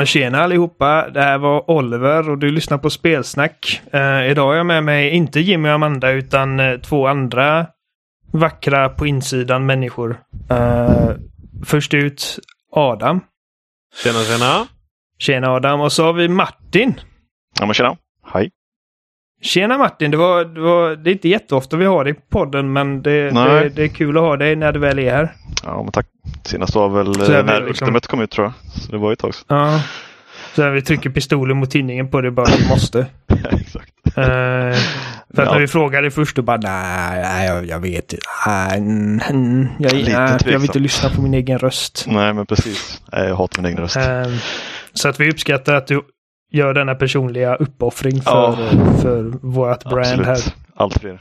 Men tjena allihopa, det här var Oliver och du lyssnar på Spelsnack. Uh, idag är jag med mig inte Jimmy och Amanda utan uh, två andra vackra på insidan människor. Uh, först ut Adam. Tjena tjena! Tjena Adam och så har vi Martin. Ja men tjena, hej! Tjena Martin, det, var, det, var, det är inte jätteofta vi har dig i podden men det, det, det, är kul att ha dig när du väl är här. Ja men tack. Senast var väl när liksom... Ultimate kom ut tror jag. Så det var ju ett tag sedan. Ja. Så vi trycker pistolen mot tidningen på det bara vi måste. ja, exakt. Uh, för att ja. när vi frågade först då bara nej, jag, jag vet inte. Jag, jag, jag vill inte lyssna på min egen röst. Nej men precis. Jag hatar min egen röst. Uh, så att vi uppskattar att du gör denna personliga uppoffring för, ja. för vårt brand Absolut. här. Allt fler.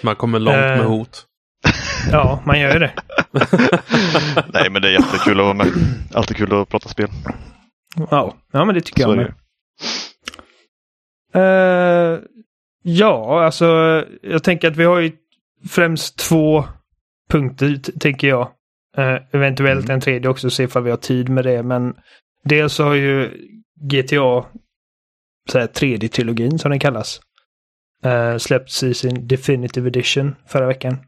Man kommer långt med hot. Ja, man gör ju det. Nej, men det är jättekul att vara med. Alltid kul att prata spel. Ja, ja men det tycker Så jag med. Uh, ja, alltså jag tänker att vi har ju främst två punkter, tänker jag. Uh, eventuellt mm. en tredje också, se ifall vi har tid med det. Men dels har ju GTA, så här, tredje trilogin som den kallas, uh, släppts i sin Definitive Edition förra veckan.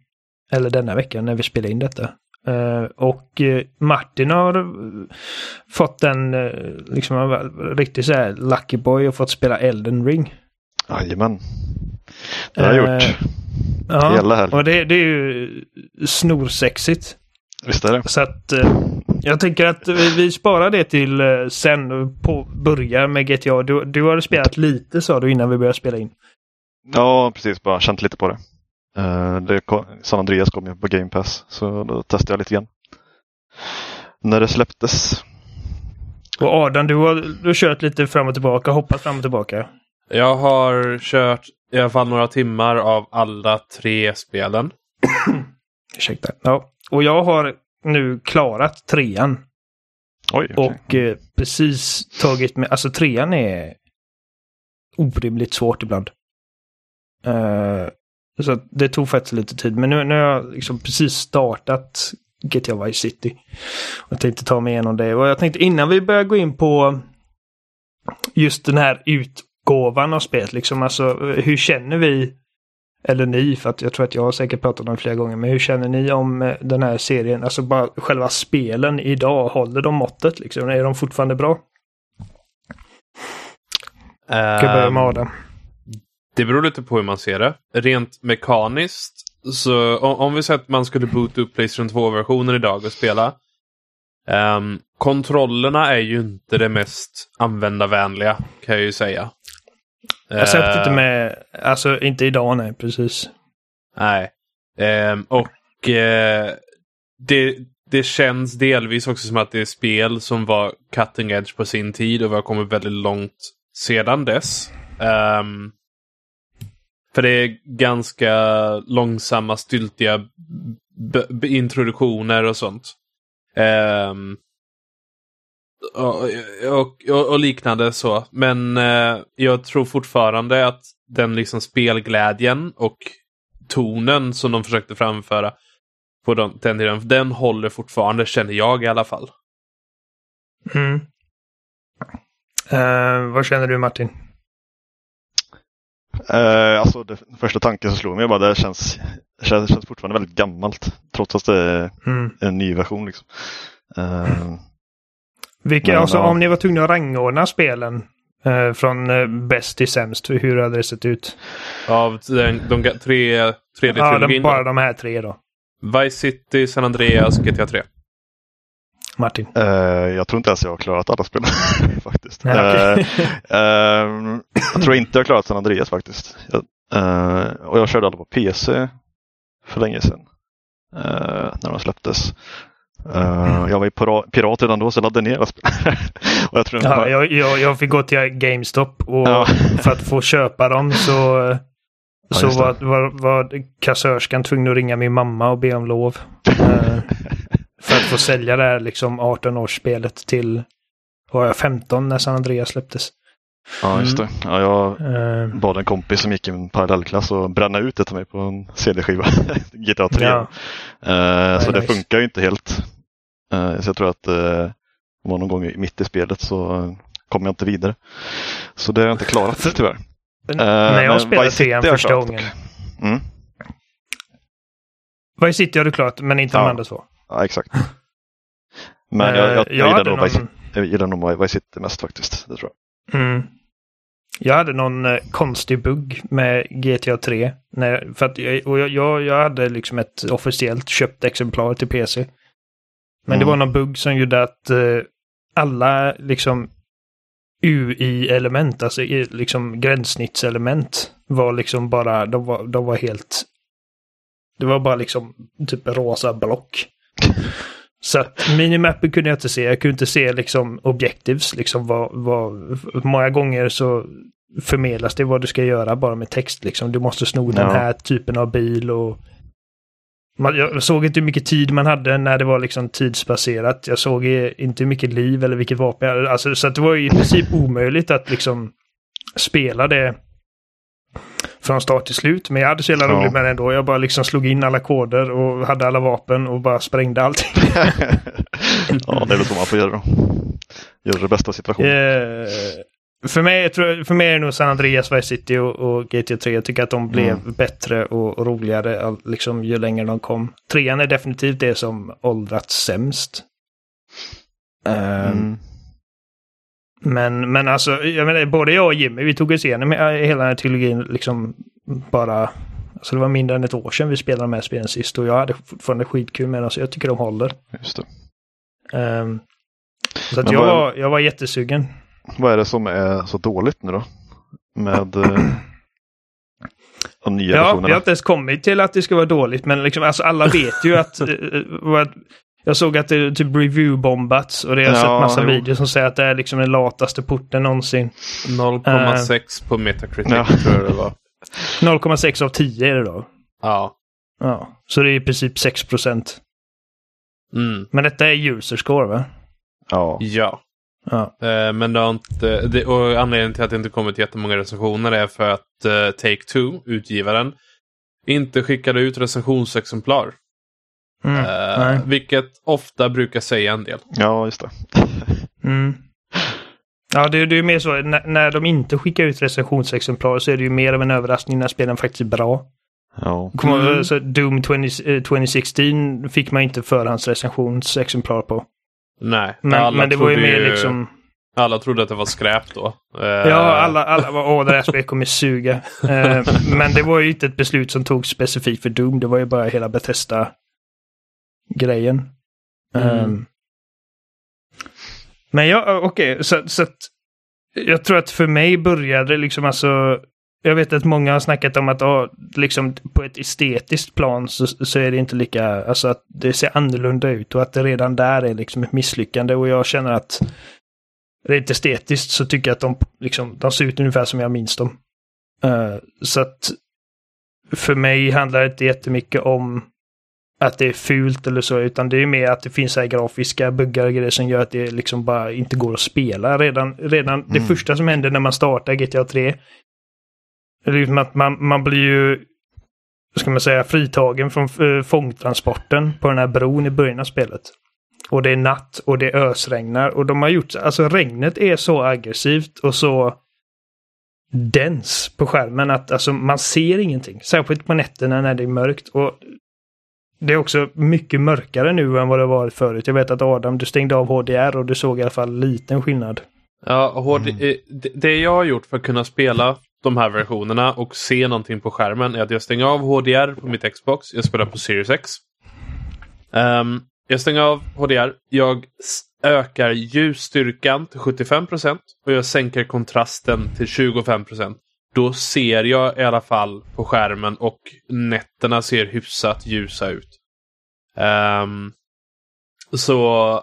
Eller denna veckan när vi spelar in detta. Uh, och uh, Martin har fått en liksom riktigt så här lucky boy och fått spela Elden Ring. Jajamän. Det har jag gjort. Ja, Hela här. och det, det, är ju snorsexigt. Visst är det. Så att jag tänker att vi, vi sparar det till sen på börja med GTA. Du, du har spelat lite sa du innan vi började spela in. Ja, precis. Bara känt lite på det. Uh, det, San Andreas kom ju på Game Pass så då testade jag lite grann. När det släpptes. Och Adam, du har, du har kört lite fram och tillbaka, hoppat fram och tillbaka. Jag har kört i alla fall några timmar av alla tre spelen. Ursäkta. Ja, och jag har nu klarat trean. Oj, okay. Och eh, precis tagit med, alltså trean är orimligt svårt ibland. Uh, så det tog faktiskt lite tid. Men nu, nu har jag liksom precis startat GTA Vice City. Jag tänkte ta mig igenom det. Och jag tänkte innan vi börjar gå in på just den här utgåvan av spelet. Liksom, alltså, hur känner vi, eller ni, för att jag tror att jag har säkert pratat om det flera gånger, men hur känner ni om eh, den här serien? Alltså bara själva spelen idag, håller de måttet liksom? Är de fortfarande bra? Um... Jag börja med Adam? Det beror lite på hur man ser det. Rent mekaniskt, så om, om vi säger att man skulle boota upp Playstation 2-versionen idag och spela. Um, kontrollerna är ju inte det mest användarvänliga, kan jag ju säga. Jag sett inte med, alltså inte idag nej, precis. Nej. Um, och uh, det, det känns delvis också som att det är spel som var cutting edge på sin tid och vi har kommit väldigt långt sedan dess. Um, för det är ganska långsamma, styltiga introduktioner och sånt. Um, och, och, och, liknande så. Men uh, jag tror fortfarande att den liksom spelglädjen och tonen som de försökte framföra på den, den tiden, den håller fortfarande, känner jag i alla fall. Mm. Uh, vad känner du Martin? Uh, alltså det, första tanken som slog mig var att det känns, det känns, känns fortfarande väldigt gammalt. Trots att det är mm. en ny version. Liksom. Uh, Vilka, men, alltså, ja. Om ni var tvungna att rangordna spelen uh, från uh, bäst till sämst, hur hade det sett ut? Av den, de, de tre, tredje ja, trilogin? bara de här tre då. Vice City, San Andreas, GTA 3. Martin? Uh, jag tror inte ens jag har klarat alla spel faktiskt. Nej, okay. uh, uh, jag tror inte jag har klarat San Andreas faktiskt. Jag, eh, och jag körde alla på PC för länge sedan. när de släpptes. Mm. Jag var ju pirat redan då så jag laddade ner och jag, tror ja, jag, jag, jag fick gå till GameStop och ja. för att få köpa dem så ja, så var, var, var kassörskan tvungen att ringa min mamma och be om lov. För att få sälja det här liksom 18-årsspelet till var jag 15 när San Andreas släpptes. Ja, just det. Ja, jag uh, bad en kompis som gick i en parallellklass och bränna ut det till mig på en CD-skiva. GTA 3. Ja. Uh, så nice. det funkar ju inte helt. Uh, så jag tror att uh, var någon gång mitt i spelet så eh, kom jag inte vidare. Så det har jag inte klarat tyvärr. Men, när jag spelade Vice trean första klarat gången. Mm. Vice City har du klart, men inte de Ja. andra två. Ja, exakt. Men jag, jag, jag, Eh, jag gillar nog Vice, någon- jag gillar nog Vice City mest faktiskt. Det tror jag. Mm. Jag hade någon eh, konstig bugg med GTA 3. När, för att jag, och jag, jag, jag hade liksom ett officiellt köpt exemplar till PC. Men det Mm. var någon bugg som gjorde att eh, alla liksom UI-element, alltså liksom gränssnittselement, var liksom bara, de var, de var helt... Det var bara liksom typ rosa block. Så att minimappen kunde jag inte se. Jag kunde inte se liksom objectives. Liksom vad, vad, många gånger så förmedlas det vad du ska göra bara med text. Liksom. Du måste sno den Ja. här typen av bil och... Man, jag såg inte hur mycket tid man hade när det var liksom tidsbaserat. Jag såg inte hur mycket liv eller vilket vapen jag hade. Alltså, så det var ju i princip omöjligt att liksom spela det från start till slut. Men jag hade så jävla Ja. roligt med det ändå. Jag bara liksom slog in alla koder och hade alla vapen och bara sprängde allting. ja, det är väl så man får göra då. Göra det bästa av situationen. Eh, för, mig, för mig är det nog San Andreas, Vice City och, och GTA 3. Jag tycker att de blev Mm. bättre och, och roligare liksom, ju längre de kom. Trean är definitivt det som åldrats sämst. Eh, Mm. Men, men alltså, jag menar, både jag och Jimmy, vi tog oss igenom he- hela den här trilogin liksom bara... Alltså det var mindre än ett år sedan vi spelade de här spelen sist och jag hade fortfarande skitkul med dem, så jag tycker de håller. Just det. Ehm, så att jag, var, jag var jättesugen. Vad är det som är så dåligt nu då? Med eh, de nya Ja, vi har inte ens kommit till att det ska vara dåligt, men liksom, alltså, alla vet ju att... eh, vad, jag såg att det typ review-bombats och det har jag Ja, sett massa jo. videos som säger att det är liksom den lataste porten någonsin. 0,6 på Metacritic Ja. tror jag det var. 0,6 av 10 är det då. Ja. Ja, så det är i princip 6 procent. Mm. Men detta är user score va? Ja. Ja. Ja. Eh, Men det har inte, det, och anledningen till att det inte kommit jättemånga recensioner är för att eh, Take-Two, utgivaren, inte skickade ut recensionsexemplar. Mm. Nej. vilket ofta brukar säga en del. ja, just det. Mm. Ja, det, det är ju mer så när, när de inte skickar ut recensionsexemplar så är det ju mer av en överraskning när spelen faktiskt är bra. Ja. Kommer, Mm. så Doom 20, eh, 2016 fick man inte förhandsrecensionsexemplar på. Nej, Men, alla men det var ju mer liksom... Alla trodde att det var skräp då. Eh, Ja, alla, alla var åh, det här spelet kommer suga. Eh, men det var ju inte ett beslut som togs specifikt för Doom. Det var ju bara hela Bethesda-grejen. Mm. Ehm. men ja, okej, så, så att jag tror att för mig började det liksom alltså jag vet att många har snackat om att ja, liksom på ett estetiskt plan så, så är det inte lika, alltså att det ser annorlunda ut och att det redan där är liksom ett misslyckande och jag känner att rent estetiskt så tycker jag att de, liksom, de ser ut ungefär som jag minns dem. Eh, så att för mig handlar det inte jättemycket om att det är fult eller så, utan det är mer att det finns så grafiska buggar och grejer som gör att det liksom bara inte går att spela. Redan, redan det Mm. första som händer när man startar GTA 3 är liksom att man, man blir ju, ska man säga, fritagen från äh, fångtransporten på den här bron i början av spelet. Och det är natt och det ösregnar och de har gjort, alltså regnet är så aggressivt och så dens på skärmen att alltså man ser ingenting. Särskilt på nätterna när det är mörkt. Och det är också mycket mörkare nu än vad det varit förut. Jag vet att Adam, du stängde av HDR och du såg i alla fall liten skillnad. Ja, HD, Mm. eh, det- det jag har gjort för att kunna spela de här versionerna och se någonting på skärmen är att jag stänger av HDR på mitt Xbox. Jag spelar på Series X. Um, jag stänger av HDR. Jag ökar ljusstyrkan till 75% och jag sänker kontrasten till 25%. Då ser jag i alla fall på skärmen och nätterna ser hyfsat ljusa ut. Um, så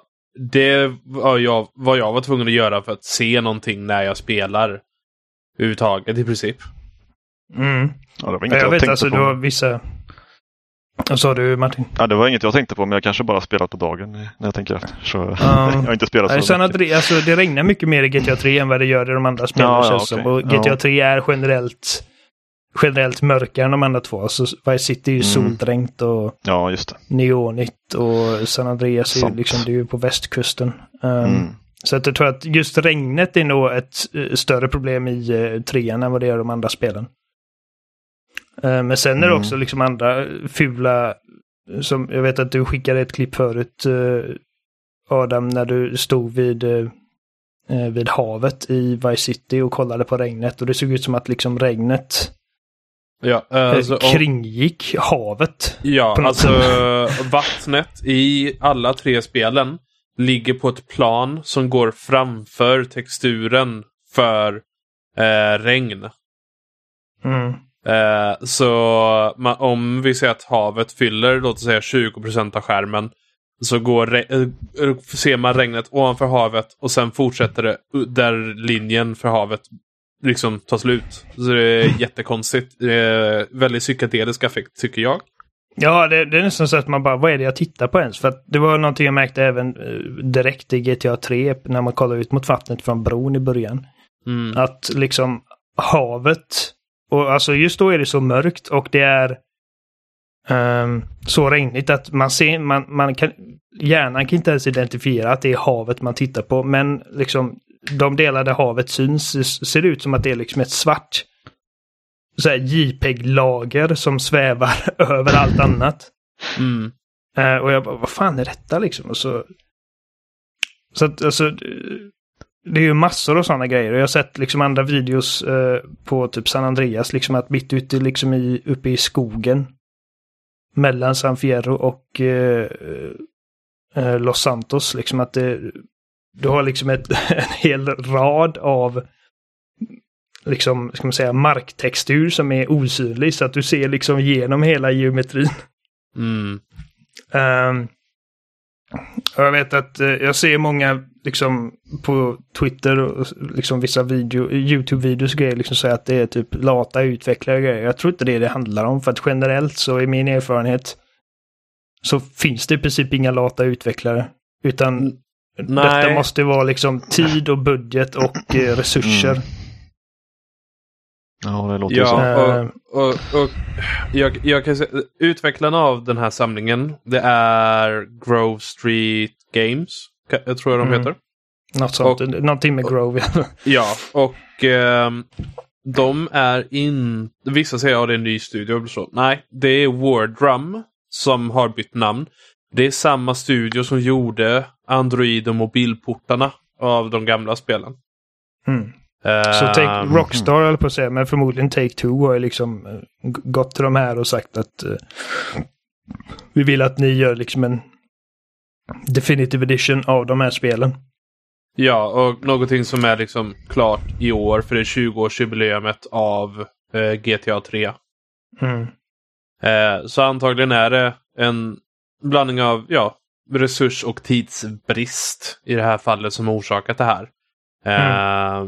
det var jag, vad jag var tvungen att göra för att se någonting när jag spelar. Överhuvudtaget i princip. Mm. Ja, det var inget Jag jag, vet tänkte alltså, på. du har vissa... Vad sa du Martin? Ja, det var inget jag tänkte på, men jag kanske bara spelat på dagen när jag tänker efter. Så Ja. jag har inte spelat så San mycket. Andreas, alltså, det regnar mycket mer i GTA 3 än vad det gör i de andra spelen Ja, ja, okej. Och GTA Ja. 3 är generellt generellt mörkare än de andra två. Så Vice City är ju Mm. soldränkt och Ja, just det. neonigt och San Andreas är ju liksom, det är ju på västkusten. Um, Mm. Så att jag tror att just regnet är nog ett eh, större problem i uh, trean än vad det är i de andra spelen. Eh, men sen är det Mm. också liksom andra fula, som jag vet att du skickade ett klipp förut eh, Adam, när du stod vid, eh, eh, vid havet i Vice City och kollade på regnet och det såg ut som att liksom regnet Ja, eh, eh, alltså, kringgick havet. Ja, alltså vattnet i alla tre spelen ligger på ett plan som går framför texturen för eh, regn. Mm. Eh, så ma- om vi säger att havet fyller, låt oss säga 20% av skärmen, så går eh, ser man regnet ovanför havet och sen fortsätter det där linjen för havet liksom tar slut. Så det är jättekonstigt. Eh, väldigt psykedelisk effekt tycker jag. Ja, det, det är nästan så att man bara, vad är det jag tittar på ens? För att det var någonting jag märkte även eh, direkt i GTA 3 när man kollar ut mot vattnet från bron i början. Mm. Att liksom havet, och alltså just då är det så mörkt och det är ehm, så regnigt att man ser, man, man kan, hjärnan kan inte ens identifiera att det är havet man tittar på. Men liksom de delar där havet syns ser det ut som att det är liksom ett svart så här JPEG-lager som svävar över allt annat. Mm. Eh, och jag bara, vad fan är detta liksom? Och så, så att, alltså, det är ju massor av sådana grejer. Och jag har sett liksom andra videos eh, på typ San Andreas, liksom att mitt ute liksom i, uppe i skogen mellan San Fierro och eh, eh, Los Santos, liksom att det, du har liksom ett, en hel rad av liksom, ska man säga, marktextur som är osynlig så att du ser liksom genom hela geometrin. Mm. Och jag vet att eh, jag ser många liksom på Twitter och liksom vissa video, YouTube-videos och grejer liksom säga att det är typ lata utvecklare grejer. Jag tror inte det är det handlar om för att generellt så i min erfarenhet så finns det i princip inga lata utvecklare. Utan Nej. detta måste vara liksom tid och budget och eh, resurser. Mm. Ja, det låter ju så. Ja, Eh. och, och, och jag, jag kan säga, utvecklarna av den här samlingen, det är Grove Street Games. Jag tror jag de Mm. heter. Något sånt. Och- Någonting med Grove. Ja, och ehm, de är in... Vissa säger att det är en ny studio. eller Så. Nej, det är Wardrum som har bytt namn. Det är samma studio som gjorde Android och mobilportarna av de gamla spelen. Mm. Så take, Ehm, Rockstar höll på att säga, men förmodligen Take-Two har ju liksom eh, gått till de här och sagt att eh, vi vill att ni gör liksom en Definitive Edition av de här spelen. Ja, och någonting som är liksom klart i år för det är 20-årsjubileumet av eh, GTA 3. Mm. Eh, så antagligen är det en blandning av ja, resurs och tidsbrist i det här fallet som orsakat det här. Eh,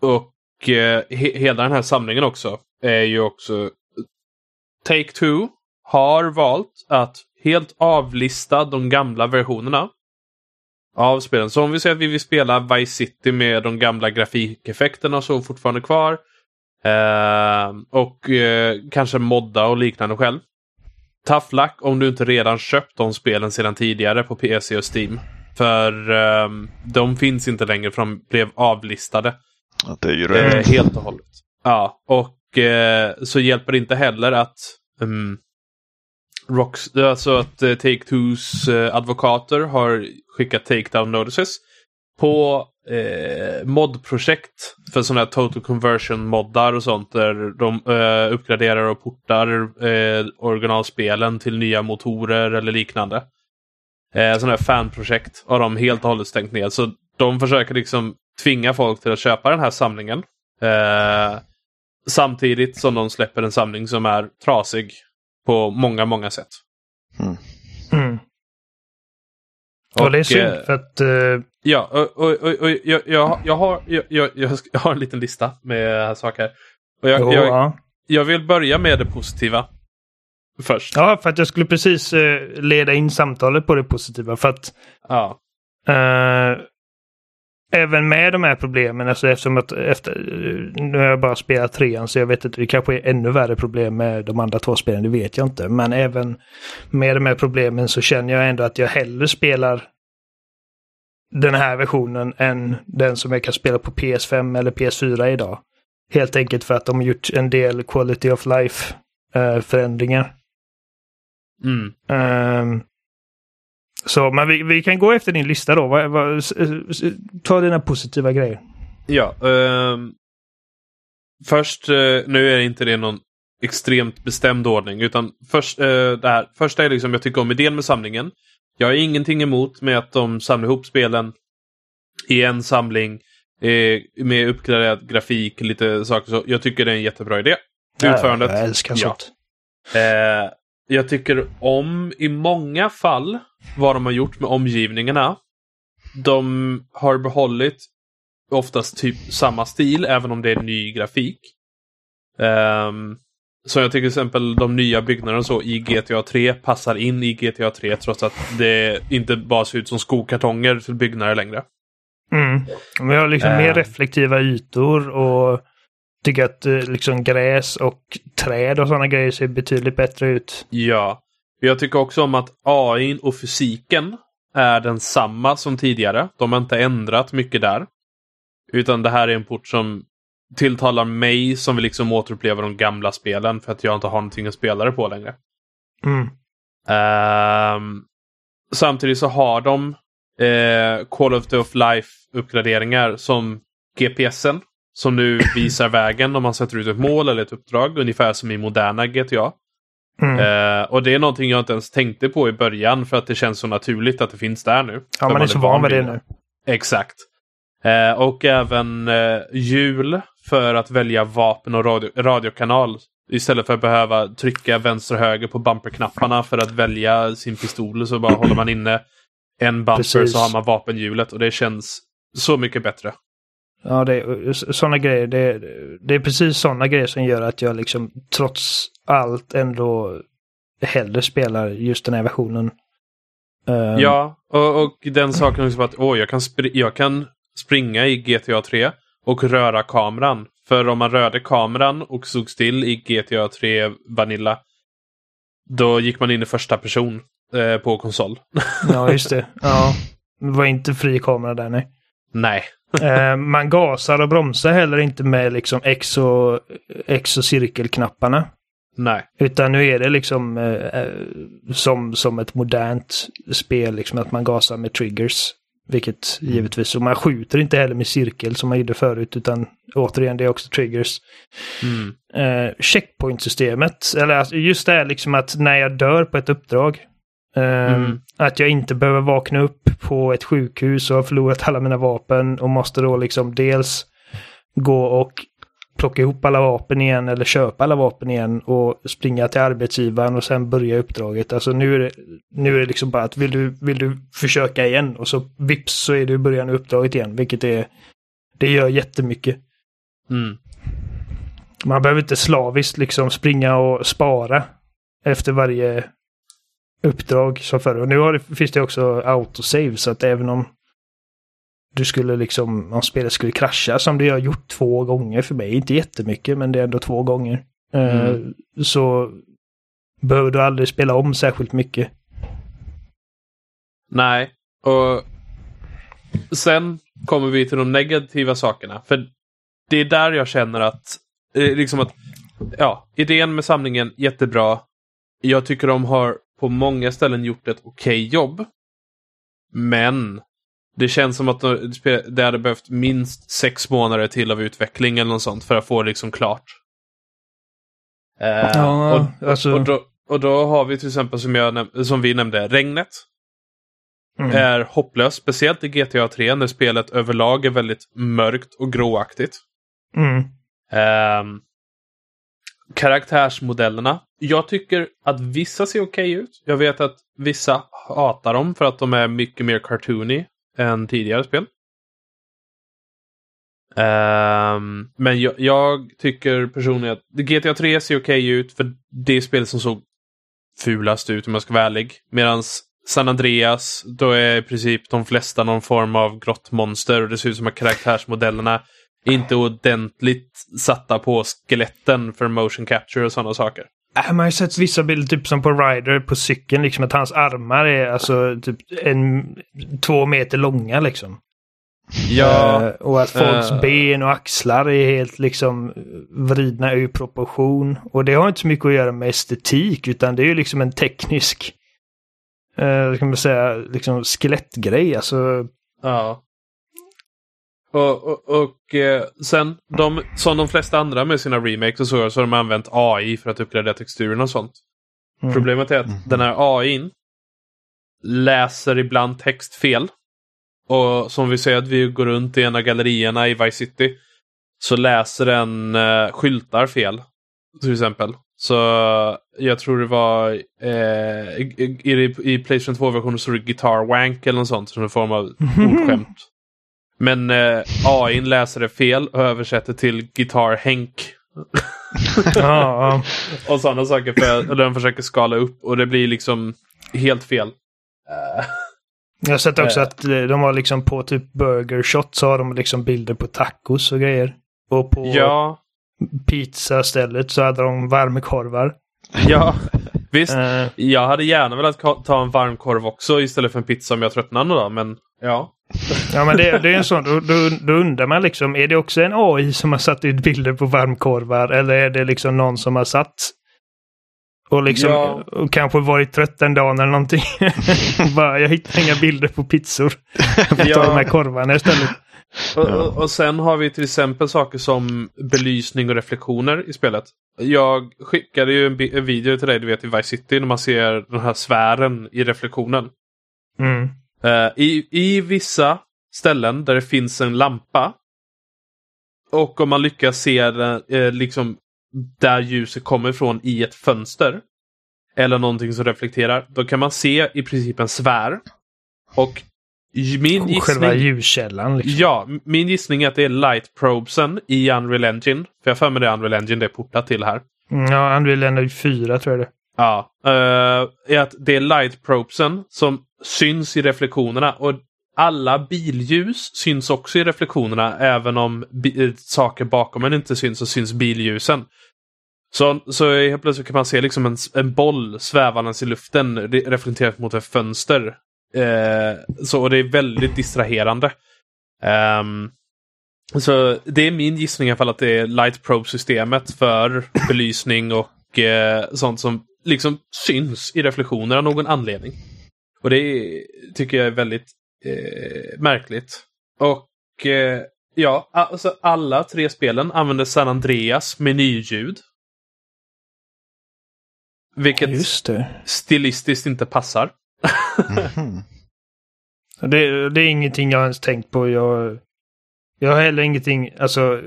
och eh, he hela den här samlingen också är ju också Take-Two har valt att helt avlista de gamla versionerna av spelen. Så om vi säger att vi vill spela Vice City med de gamla grafikeffekterna så fortfarande kvar. Eh, och eh, kanske modda och liknande själv. Tough luck om du inte redan köpt de spelen sedan tidigare på PC och Steam. För eh, de finns inte längre för de blev avlistade. Det är ju Eh, rönt. helt och hållet. Ja, och eh, så hjälper det inte heller att um, Rocks, alltså att eh, Take-Twos eh, advokater har skickat takedown notices på eh, modprojekt för sådana här total conversion moddar och sånt där de eh, uppgraderar och portar eh, originalspelen till nya motorer eller liknande. Eh, sådana här fanprojekt har de helt och hållet stängt ner. Så de försöker liksom tvinga folk till att köpa den här samlingen. Eh, samtidigt som de släpper en samling som är trasig på många, många sätt. Mm. Och, det är synd eh, för att eh, Ja, och, och, och, och jag, jag, jag, har, jag, jag, jag har en liten lista med saker. Och jag, jag, ja. jag vill börja med det positiva. Först. ja, för att jag skulle precis eh, leda in samtalet på det positiva för att Ja. Eh, även med de här problemen, alltså eftersom att efter, nu har jag bara spelat trean så jag vet inte, det kanske är ännu värre problem med de andra två spelen, det vet jag inte. Men även med de här problemen så känner jag ändå att jag hellre spelar den här versionen än den som jag kan spela på PS5 eller PS4 idag. Helt enkelt för att de har gjort en del quality of life uh, förändringar. Mm. Um, så, men vi, vi kan gå efter din lista då. Va, va, ta dina positiva grejer. Ja. Uh, först, uh, nu är inte det någon extremt bestämd ordning. Utan först, uh, det här, första är liksom, jag tycker om idén med samlingen. Jag har ingenting emot med att de samlar ihop spelen i en samling eh, med uppgraderad grafik, lite saker så. Jag tycker det är en jättebra idé. Utförandet. Jag älskar ja. sånt. Eh, jag tycker om i många fall vad de har gjort med omgivningarna. De har behållit oftast typ samma stil även om det är ny grafik. Um, så jag tycker till exempel de nya byggnaderna så i GTA 3 passar in i GTA 3 trots att det inte bara ser ut som skokartonger till byggnader längre. Mm. Vi har liksom uh. mer reflektiva ytor och tycker att eh, liksom gräs och träd och sådana grejer ser betydligt bättre ut. Ja. Jag tycker också om att AI och fysiken är densamma som tidigare. De har inte ändrat mycket där. Utan det här är en port som tilltalar mig som vill liksom återuppleva de gamla spelen för att jag inte har någonting att spela det på längre. Mm. Uh, samtidigt så har de uh, Call of the Life uppgraderingar som GPSen som nu visar vägen om man sätter ut ett mål eller ett uppdrag, ungefär som i moderna GTA. Mm. Uh, och det är någonting jag inte ens tänkte på i början för att det känns så naturligt att det finns där nu. Ja, man är så van vid det nu. Exakt. Uh, och även uh, hjul för att välja vapen och radio radiokanal. Istället för att behöva trycka vänster och höger på bumperknapparna för att välja sin pistol så bara håller man inne en bumper Precis. så har man vapenhjulet och det känns så mycket bättre. Ja, det är sådana grejer. Det, det är precis sådana grejer som gör att jag liksom trots allt ändå hellre spelar just den här versionen. Um, ja, och, och, den saken också att åh, jag, kan jag kan springa i GTA 3 och röra kameran. För om man rörde kameran och stod still i GTA 3 Vanilla då gick man in i första person eh, på konsol. ja, just det. Ja, det var inte fri kamera där, nej. Nej, eh, man gasar och bromsar heller inte med liksom X och, X och cirkelknapparna. Nej. Utan nu är det liksom eh, eh, som, som ett modernt spel, liksom att man gasar med triggers. Vilket mm. givetvis, och man skjuter inte heller med cirkel som man gjorde förut, utan återigen det är också triggers. Mm. Eh, checkpoint-systemet, eller alltså just det här liksom att när jag dör på ett uppdrag, mm. att jag inte behöver vakna upp på ett sjukhus och har förlorat alla mina vapen och måste då liksom dels gå och plocka ihop alla vapen igen eller köpa alla vapen igen och springa till arbetsgivaren och sen börja uppdraget. Alltså nu är det, nu är det liksom bara att vill du, vill du försöka igen och så vips så är du i början av uppdraget igen, vilket är det gör jättemycket. Mm. Man behöver inte slaviskt liksom springa och spara efter varje uppdrag som förr. Och nu har det, finns det också autosave så att även om du skulle liksom, om spelet skulle krascha som det har gjort två gånger för mig, inte jättemycket men det är ändå två gånger. Eh, mm. Uh, så behöver du aldrig spela om särskilt mycket. Nej, och sen kommer vi till de negativa sakerna. För det är där jag känner att, eh, liksom att, ja, idén med samlingen jättebra. Jag tycker de har på många ställen gjort ett okej okay jobb. Men det känns som att det hade behövt minst sex månader till av utveckling eller något sånt för att få det liksom klart. Uh, ja, och, alltså... och, då, och då har vi till exempel som, jag, som vi nämnde, regnet. Mm. Är hopplöst, speciellt i GTA 3 när spelet överlag är väldigt mörkt och gråaktigt. Mm. Um, karaktärsmodellerna. Jag tycker att vissa ser okej okay ut. Jag vet att vissa hatar dem för att de är mycket mer cartoony än tidigare spel. Um, men jag, jag, tycker personligen att GTA 3 ser okej okay ut för det är spelet som såg fulast ut om jag ska vara ärlig. Medan San Andreas, då är i princip de flesta någon form av grottmonster och det ser ut som att karaktärsmodellerna inte ordentligt satta på skeletten för motion capture och sådana saker. Äh, man har ju sett vissa bilder, typ som på Ryder på cykeln, liksom att hans armar är alltså typ en, två meter långa liksom. Ja. Eh, och att folks eh. ben och axlar är helt liksom vridna ur proportion. Och det har inte så mycket att göra med estetik utan det är ju liksom en teknisk, eh, ska man säga, liksom skelettgrej. Alltså, Ja. Och, och, och eh, sen, de, som de flesta andra med sina remakes och så, så har de använt AI för att uppgradera texturen och sånt. mm. Problemet är att Mhm. den här AIn läser ibland text fel. Och som vi säger att vi går runt i en av gallerierna i Vice City så läser den eh, skyltar fel. Till exempel. Så jag tror det var eh, i, i, i Playstation 2-versionen så det Guitar Wank eller något sånt som en form av ordskämt. Men eh, AI läser det fel och översätter till Guitar Henk. ja, ja. Och sådana saker för och den försöker skala upp och det blir liksom helt fel. Jag har sett också Eh. att eh, de har liksom på typ Burger Shot så har de liksom bilder på tacos och grejer. Och på ja, pizzastället så hade de varmkorvar. ja, visst. Eh, Jag hade gärna velat ta en varmkorv också istället för en pizza om jag tröttnar någon dag, men ja. Ja men det, det är en sån, då, då, då undrar man liksom, är det också en AI som har satt ut bilder på varmkorvar eller är det liksom någon som har satt och liksom Ja. och kanske varit trött en dag eller någonting. Bara, jag hittar inga bilder på pizzor. Jag får ta Ja. de här korvarna istället. Och, och, och sen har vi till exempel saker som belysning och reflektioner i spelet. Jag skickade ju en, en video till dig, du vet i Vice City, när man ser den här sfären i reflektionen. Mm. Eh, i, I vissa ställen där det finns en lampa och om man lyckas se eh, liksom där ljuset kommer ifrån i ett fönster eller någonting som reflekterar, då kan man se i princip en sfär. Och min Och Själva gissning... ljuskällan. Liksom. Ja, min gissning är att det är light probesen i Unreal Engine. För jag har för mig det är Unreal Engine det är portat till här. Mm, Ja, Unreal Engine 4 tror jag det Ja. eh, är att det är light probesen som syns i reflektionerna. Och alla billjus syns också i reflektionerna. Även om eh, saker bakom en inte syns så syns billjusen. Så, så helt plötsligt kan man se liksom en, en boll svävandes i luften reflekterat mot ett fönster. Eh, så och det är väldigt distraherande. Um, så det är min gissning i alla fall att det är light probe-systemet för belysning och eh, sånt som liksom syns i reflektioner av någon anledning. Och det är, tycker jag är väldigt eh, märkligt. Och eh, ja, alltså alla tre spelen använder San Andreas menyljud. Vilket Just det. stilistiskt inte passar. Mhm. det. Det är ingenting jag ens tänkt på. Jag, jag har heller ingenting, alltså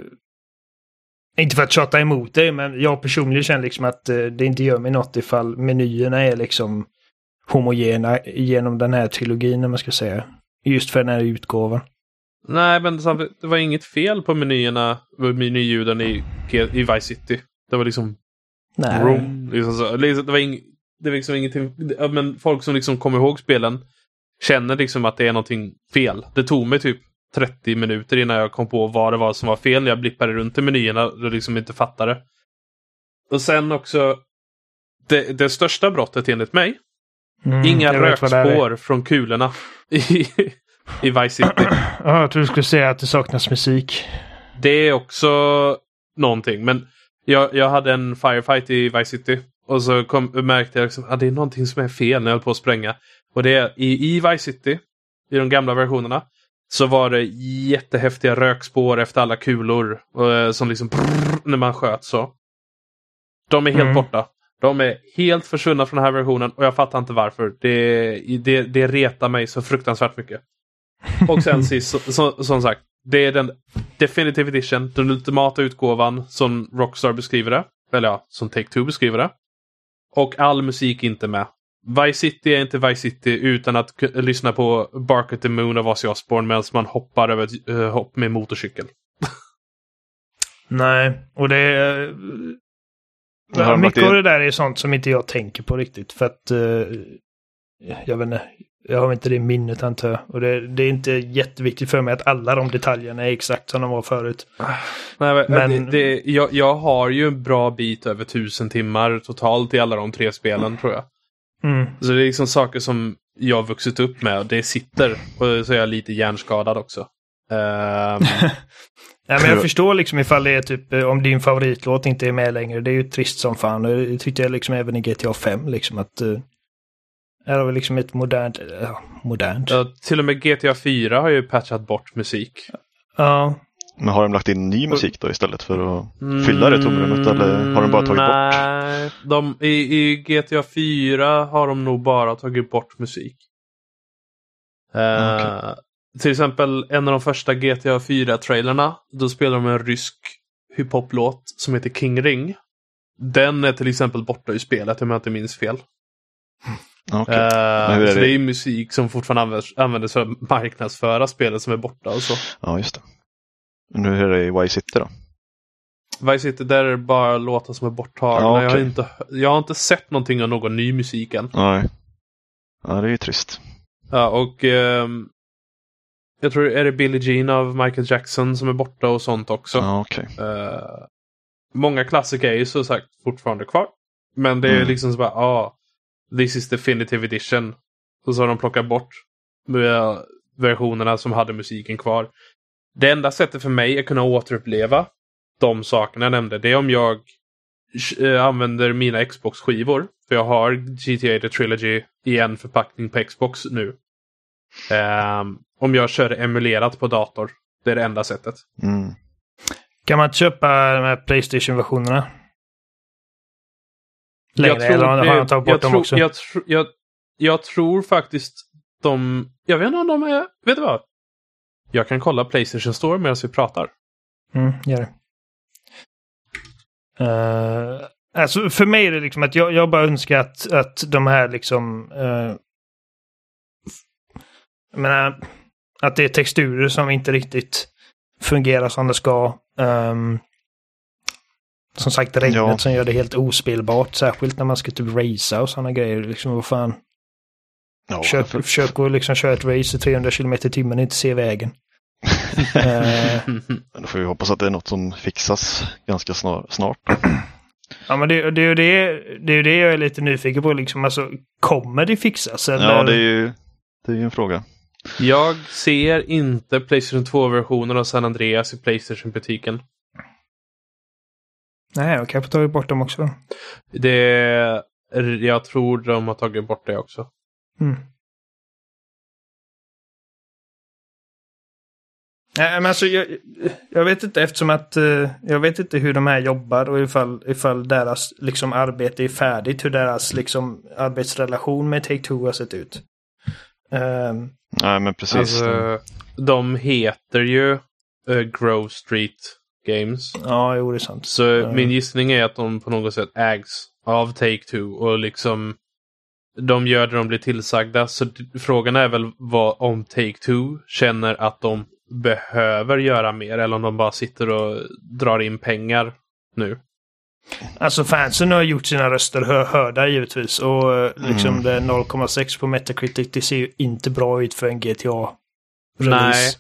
inte för att tjata emot det, men jag personligen känner liksom att eh, det inte gör mig något ifall menyerna är liksom homogena genom den här trilogin, om man ska säga. Just för den här utgåvan. Nej, men det var inget fel på menyerna, menyljuden i, i Vice City. Det var liksom Nej. Room. Liksom så. Det var, ing, det var liksom ingenting. Men folk som liksom kommer ihåg spelen känner liksom att det är någonting fel. Det tog mig typ 30 minuter innan jag kom på vad det var som var fel. När jag blippade runt i menyerna och liksom inte fattade. Och sen också det, det största brottet enligt mig. Mm, Inga rökspår från kulorna i, i Vice City. Ja, jag tror du skulle säga att det saknas musik. Det är också någonting. Men jag, jag hade en firefight i Vice City. Och så kom, märkte jag liksom att det är någonting som är fel när jag höll på att spränga. Och det är i, i Vice City, i de gamla versionerna, så var det jättehäftiga rökspår efter alla kulor. Och, eh, som liksom brrr, när man sköt så. De är helt Mm. borta. De är helt försvunna från den här versionen och jag fattar inte varför. Det, det, det retar mig så fruktansvärt mycket. Och sen sist, så, så, som sagt, det är den Definitive Edition, den ultimata utgåvan som Rockstar beskriver det. Eller ja, som Take-Two beskriver det. Och all musik inte med. Vice City är inte Vice City utan att lyssna på Bark at the Moon av Ozzy Osbourne medan man hoppar över ett eh, hopp med motorcykel. Nej, och det är... Har mycket av det där är sånt som inte jag tänker på riktigt. För att eh, jag vet inte, jag har inte det minnet antar jag. Och det, det, är inte jätteviktigt för mig att alla de detaljerna är exakt som de var förut. Nej, men, men... Det, det, jag, jag har ju en bra bit över tusen timmar totalt i alla de tre spelen mm. tror jag. Mm. Så det är liksom saker som jag har vuxit upp med det sitter. Och så är jag lite hjärnskadad också. Um... Nej, men jag förstår liksom ifall det är typ eh, om din favoritlåt inte är med längre. Det är ju trist som fan. Det tyckte jag liksom även i GTA 5 liksom att uh, här har vi liksom ett modernt, ja, modernt. Ja, till och med GTA 4 har ju patchat bort musik. Ja. Men har de lagt in ny musik då istället för att fylla det tomrummet eller har de bara tagit nej, bort? De, i, I GTA 4 har de nog bara tagit bort musik. Uh, okay. Till exempel en av de första GTA 4-trailerna. Då spelar de en rysk hiphop-låt som heter King Ring. Den är till exempel borta i spelet om jag inte minns fel. Okay. Uh, är så det? det är musik som fortfarande används, används för att marknadsföra spelet som är borta och så. Ja, just det. Nu är det i Vice City då? Vice City, där är det bara låtar som är borttagna. Ja, okay. jag, har inte, jag har inte sett någonting av någon ny musik än. Nej. Ja, det är ju trist. Ja, och um, jag tror är det Billie Jean av Michael Jackson som är borta och sånt också. Ja, okay. uh, eh, många klassiker är ju så sagt fortfarande kvar. Men det är mm. liksom så bara, ja, ah, This is definitive edition. Och så har de plockat bort versionerna som hade musiken kvar. Det enda sättet för mig att kunna återuppleva de sakerna jag nämnde, det är om jag eh, använder mina Xbox-skivor. För jag har GTA The Trilogy i en förpackning på Xbox nu. Um, om jag kör emulerat på dator. Det är det enda sättet. Mm. Kan man köpa de här Playstation-versionerna? Längre, jag tror, eller har han tagit bort jag dem tror, också? Jag, tr jag, jag tror faktiskt de... Jag vet inte om de är... Vet du vad? Jag kan kolla Playstation Store medan vi pratar. Mm, gör det. Uh, alltså för mig är det liksom att jag, jag bara önskar att, att de här liksom... Uh, jag menar, att det är texturer som inte riktigt fungerar som det ska. Um, som sagt regnet ja. som gör det helt ospelbart. Särskilt när man ska typ racea och sådana grejer. Liksom vad fan. Ja, försök, för... försök att liksom köra ett race i 300 km i timmen och inte se vägen. uh, Då får vi hoppas att det är något som fixas ganska snar, snart. Ja men det, det, det, det är det jag är lite nyfiken på. Liksom. Alltså, kommer det fixas? Eller? Ja det är ju det är en fråga. Jag ser inte Playstation 2-versionen av San Andreas i Playstation-butiken. Nej, de kanske tagit bort dem också. Det, jag tror de har tagit bort det också. Mm. Nej, men alltså jag, jag, vet inte eftersom att uh, jag vet inte hur de här jobbar och ifall, ifall deras liksom arbete är färdigt, hur deras liksom arbetsrelation med Take-Two har sett ut. Um, Nej, men precis. Alltså, de heter ju uh, Grove Street Games. Ja, jo, det är sant. Så mm. min gissning är att de på något sätt ägs av Take-Two och liksom de gör det de blir tillsagda. Så frågan är väl vad om Take-Two känner att de behöver göra mer eller om de bara sitter och drar in pengar nu. Alltså fansen har gjort sina röster hör hörda givetvis och eh, liksom mm. det 0,6 på Metacritic det ser ju inte bra ut för en GTA. Release.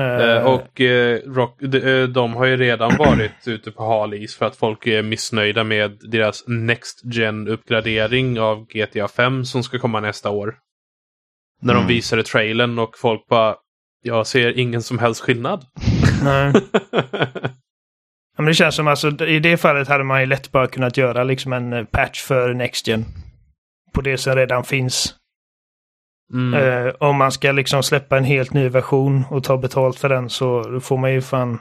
Uh, och uh, Rock, de, de, har ju redan varit ute på halis för att folk är missnöjda med deras Next Gen uppgradering av GTA 5 som ska komma nästa år. När mm. de visade trailern och folk bara Jag ser ingen som helst skillnad. Nej. Men det känns som alltså i det fallet hade man ju lätt bara kunnat göra liksom en patch för Next Gen. På det som redan finns. Mm. Uh, om man ska liksom släppa en helt ny version och ta betalt för den så får man ju fan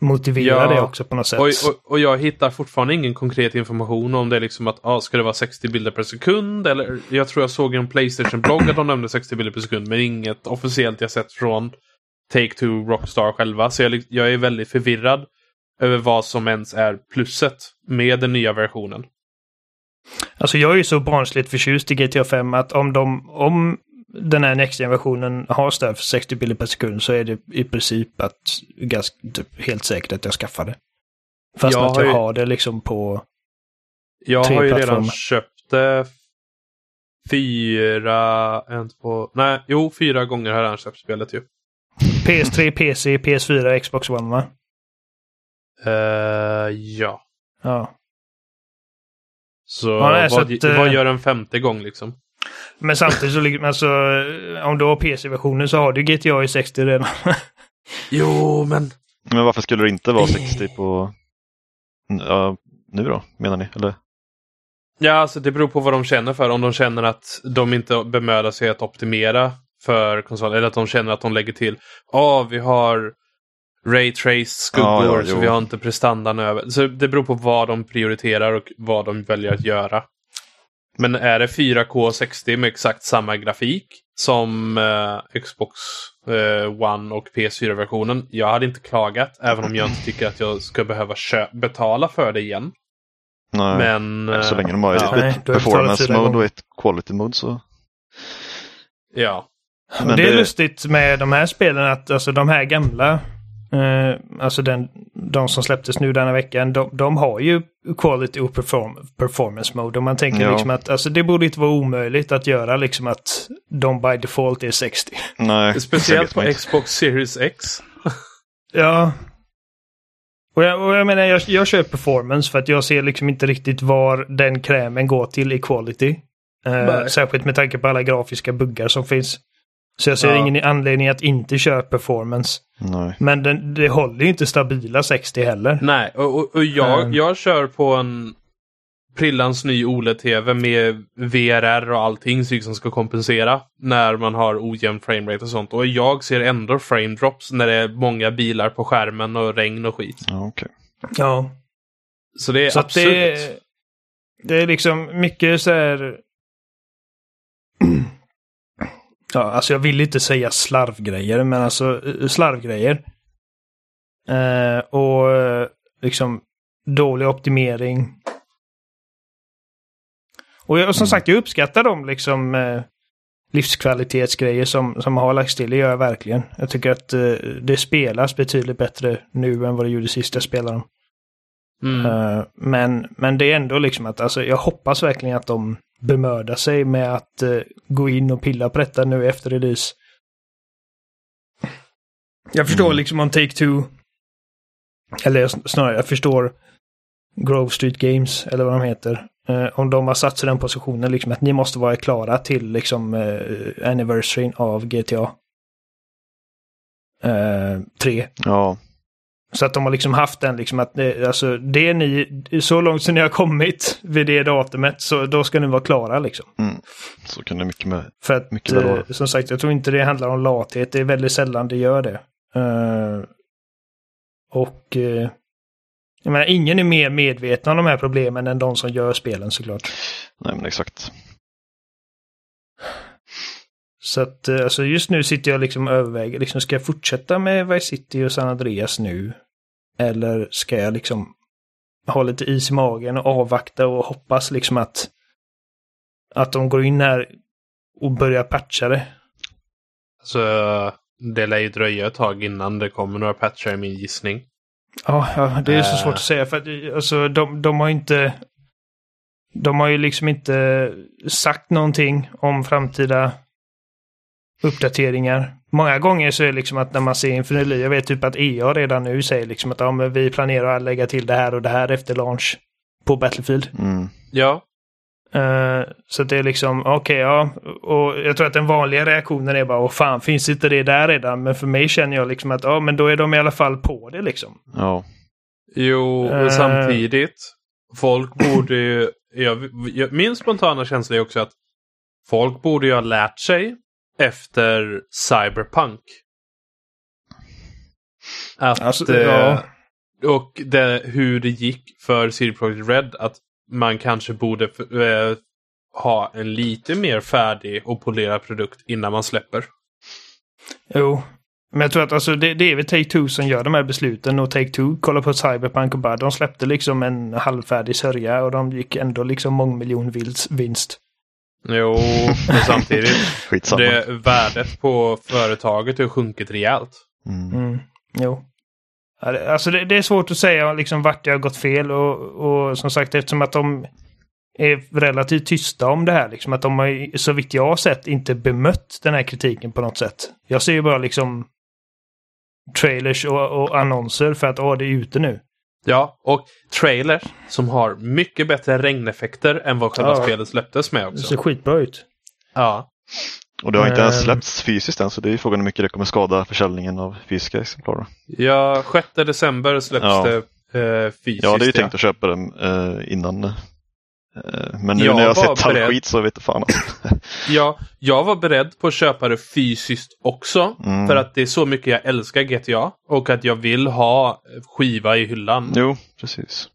motivera ja. det också på något sätt. Och, och, och, jag hittar fortfarande ingen konkret information om det liksom att ah, ska det vara 60 bilder per sekund eller jag tror jag såg en Playstation-blogg att de nämnde 60 bilder per sekund men inget officiellt jag sett från Take-Two Rockstar själva. Så jag, jag är väldigt förvirrad över vad som ens är plusset med den nya versionen. Alltså jag är ju så barnsligt förtjust i GTA 5 att om de, om den här Next versionen har stöd för 60 bilder per sekund så är det i princip att ganska, typ, helt säkert att jag skaffar det. Fast jag att jag har, ju, har det liksom på Jag har ju redan köpt det fyra, en, två, nej, jo, fyra gånger har han släppt spelet ju. PS3, PC, PS4, Xbox One va? Uh, ja. Ja. Så, Ja, nej, vad, så att, eh, vad gör en femte gång liksom? Men samtidigt så alltså, om du har PC-versionen så har du GTA i 60 redan. Jo, men... Men varför skulle det inte vara 60 på ja, nu då, menar ni? Eller? Ja, alltså det beror på vad de känner för. Om de känner att de inte bemödar sig att optimera för konsolen. Eller att de känner att de lägger till. Ja, vi har Raytrace skuggor Ja, ja, så vi har inte prestandan över. Så det beror på vad de prioriterar och vad de väljer att göra. Men är det 4K 60 med exakt samma grafik som eh, Xbox eh, One och PS4-versionen. Jag hade inte klagat, även om jag inte tycker att jag ska behöva betala för det igen. Nej, Men... så eh, länge de har ja, ett betalat performance mode och ett quality mode så... ja. Men det är det- lustigt med de här spelen att alltså de här gamla, eh, alltså den, de som släpptes nu denna veckan, de, de har ju quality och perform, performance mode. Och man tänker Ja. liksom att alltså, det borde inte vara omöjligt att göra liksom att de by default är 60. Nej, Speciellt på. Xbox Series X. Ja. Och jag, och jag menar, jag, jag kör performance för att jag ser liksom inte riktigt var den krämen går till i quality. Eh, särskilt med tanke på alla grafiska buggar som finns. Så jag ser Ja. ingen anledning att inte köra performance. Nej. Men den, det håller ju inte stabila 60 heller. Nej, och, och, och jag, Mm. jag kör på en prillans ny OLED-TV med VRR och allting så som ska kompensera när man har ojämn framerate och sånt. Och jag ser ändå frame drops när det är många bilar på skärmen och regn och skit. Ja, okej. Ja. Så det är Så det, det är liksom mycket så här... Ja, alltså jag vill inte säga slarvgrejer, men alltså eh, slarvgrejer. Eh, och eh, liksom dålig optimering. Och jag, som Mm. sagt, jag uppskattar de liksom eh, livskvalitetsgrejer som, som har lagts till. Det gör jag verkligen. Jag tycker att eh, det spelas betydligt bättre nu än vad det gjorde sist jag spelade dem. Mm. Eh, men, men det är ändå liksom att alltså, jag hoppas verkligen att de bemödar sig med att eh, gå in och pilla på detta nu efter release. Jag förstår Mm. liksom om Take-Two, eller snarare jag förstår Grove Street Games, eller vad de heter. eh, om de har satt sig i den positionen, liksom att ni måste vara klara till liksom uh, anniversaryn av GTA. Uh, 3. Ja, Så att de har liksom haft den liksom att det, alltså, det ni, så långt som ni har kommit vid det datumet så då ska ni vara klara liksom. mm. så kan det mycket med. För att Mycket vara. eh, som sagt, jag tror inte det handlar om lathet. Det är väldigt sällan det gör det. Eh, och eh, jag menar, ingen är mer medveten om de här problemen än de som gör spelen såklart. Nej, men exakt. Så att eh, alltså just nu sitter jag liksom och överväger, liksom, ska jag fortsätta med Vice City och San Andreas nu? Eller ska jag liksom ha lite is i magen och avvakta och hoppas liksom att, att de går in här och börjar patcha det? Så det lär ju dröja ett tag innan det kommer några patchar i min gissning. Ja, ja det är så Eh. svårt att säga för att alltså, de, de har inte... De har ju liksom inte sagt någonting om framtida uppdateringar. Många gånger så är det liksom att när man ser inför en jag vet typ att EA redan nu säger liksom att ja, men vi planerar att lägga till det här och det här efter launch på Battlefield. Mm. Ja, Eh, så det är liksom, okej ja. Och jag tror att den vanliga reaktionen är bara, åh fan, finns inte det där redan? Men för mig känner jag liksom att, ja men då är de i alla fall på det liksom. Ja, jo, och Eh. samtidigt. Folk borde ju... Jag, jag, min spontana känsla är också att folk borde ju ha lärt sig efter Cyberpunk. Att, Alltså, eh, ja. Och det, hur det gick för CD Projekt Red att man kanske borde eh, ha en lite mer färdig och polerad produkt innan man släpper. Jo. Men jag tror att alltså, det, det är väl Take-Two som gör de här besluten och Take-Two kollar på Cyberpunk och bara de släppte liksom en halvfärdig sörja och de gick ändå liksom mångmiljon vils- vinst. Jo, men samtidigt. skitsamma. det, värdet på företaget har sjunkit rejält. Mm. Mm. Jo. Alltså det, det är svårt att säga liksom vart jag har gått fel och, och som sagt eftersom att de är relativt tysta om det här. Liksom, att de har, så vitt jag har sett, inte bemött den här kritiken på något sätt. Jag ser ju bara liksom trailers och, och annonser för att åh, det är ute nu. Ja, och trailers som har mycket bättre regneffekter än vad själva Ja. spelet släpptes med Det ser också. skitbra ut. Ja. Och det har inte ens Ehm. släppts fysiskt än så det är ju frågan hur mycket det kommer skada försäljningen av fysiska exemplar. ja, 6 december släpps Ja. det eh, fysiskt. Jag hade ju tänkt att köpa den eh, innan. Eh, men nu Jag när jag har sett all beredd. skit så vet jag fan. Ja, jag var beredd på att köpa det fysiskt också. Mm. För att det är så mycket jag älskar GTA. Och att jag vill ha skiva i hyllan. Jo, precis.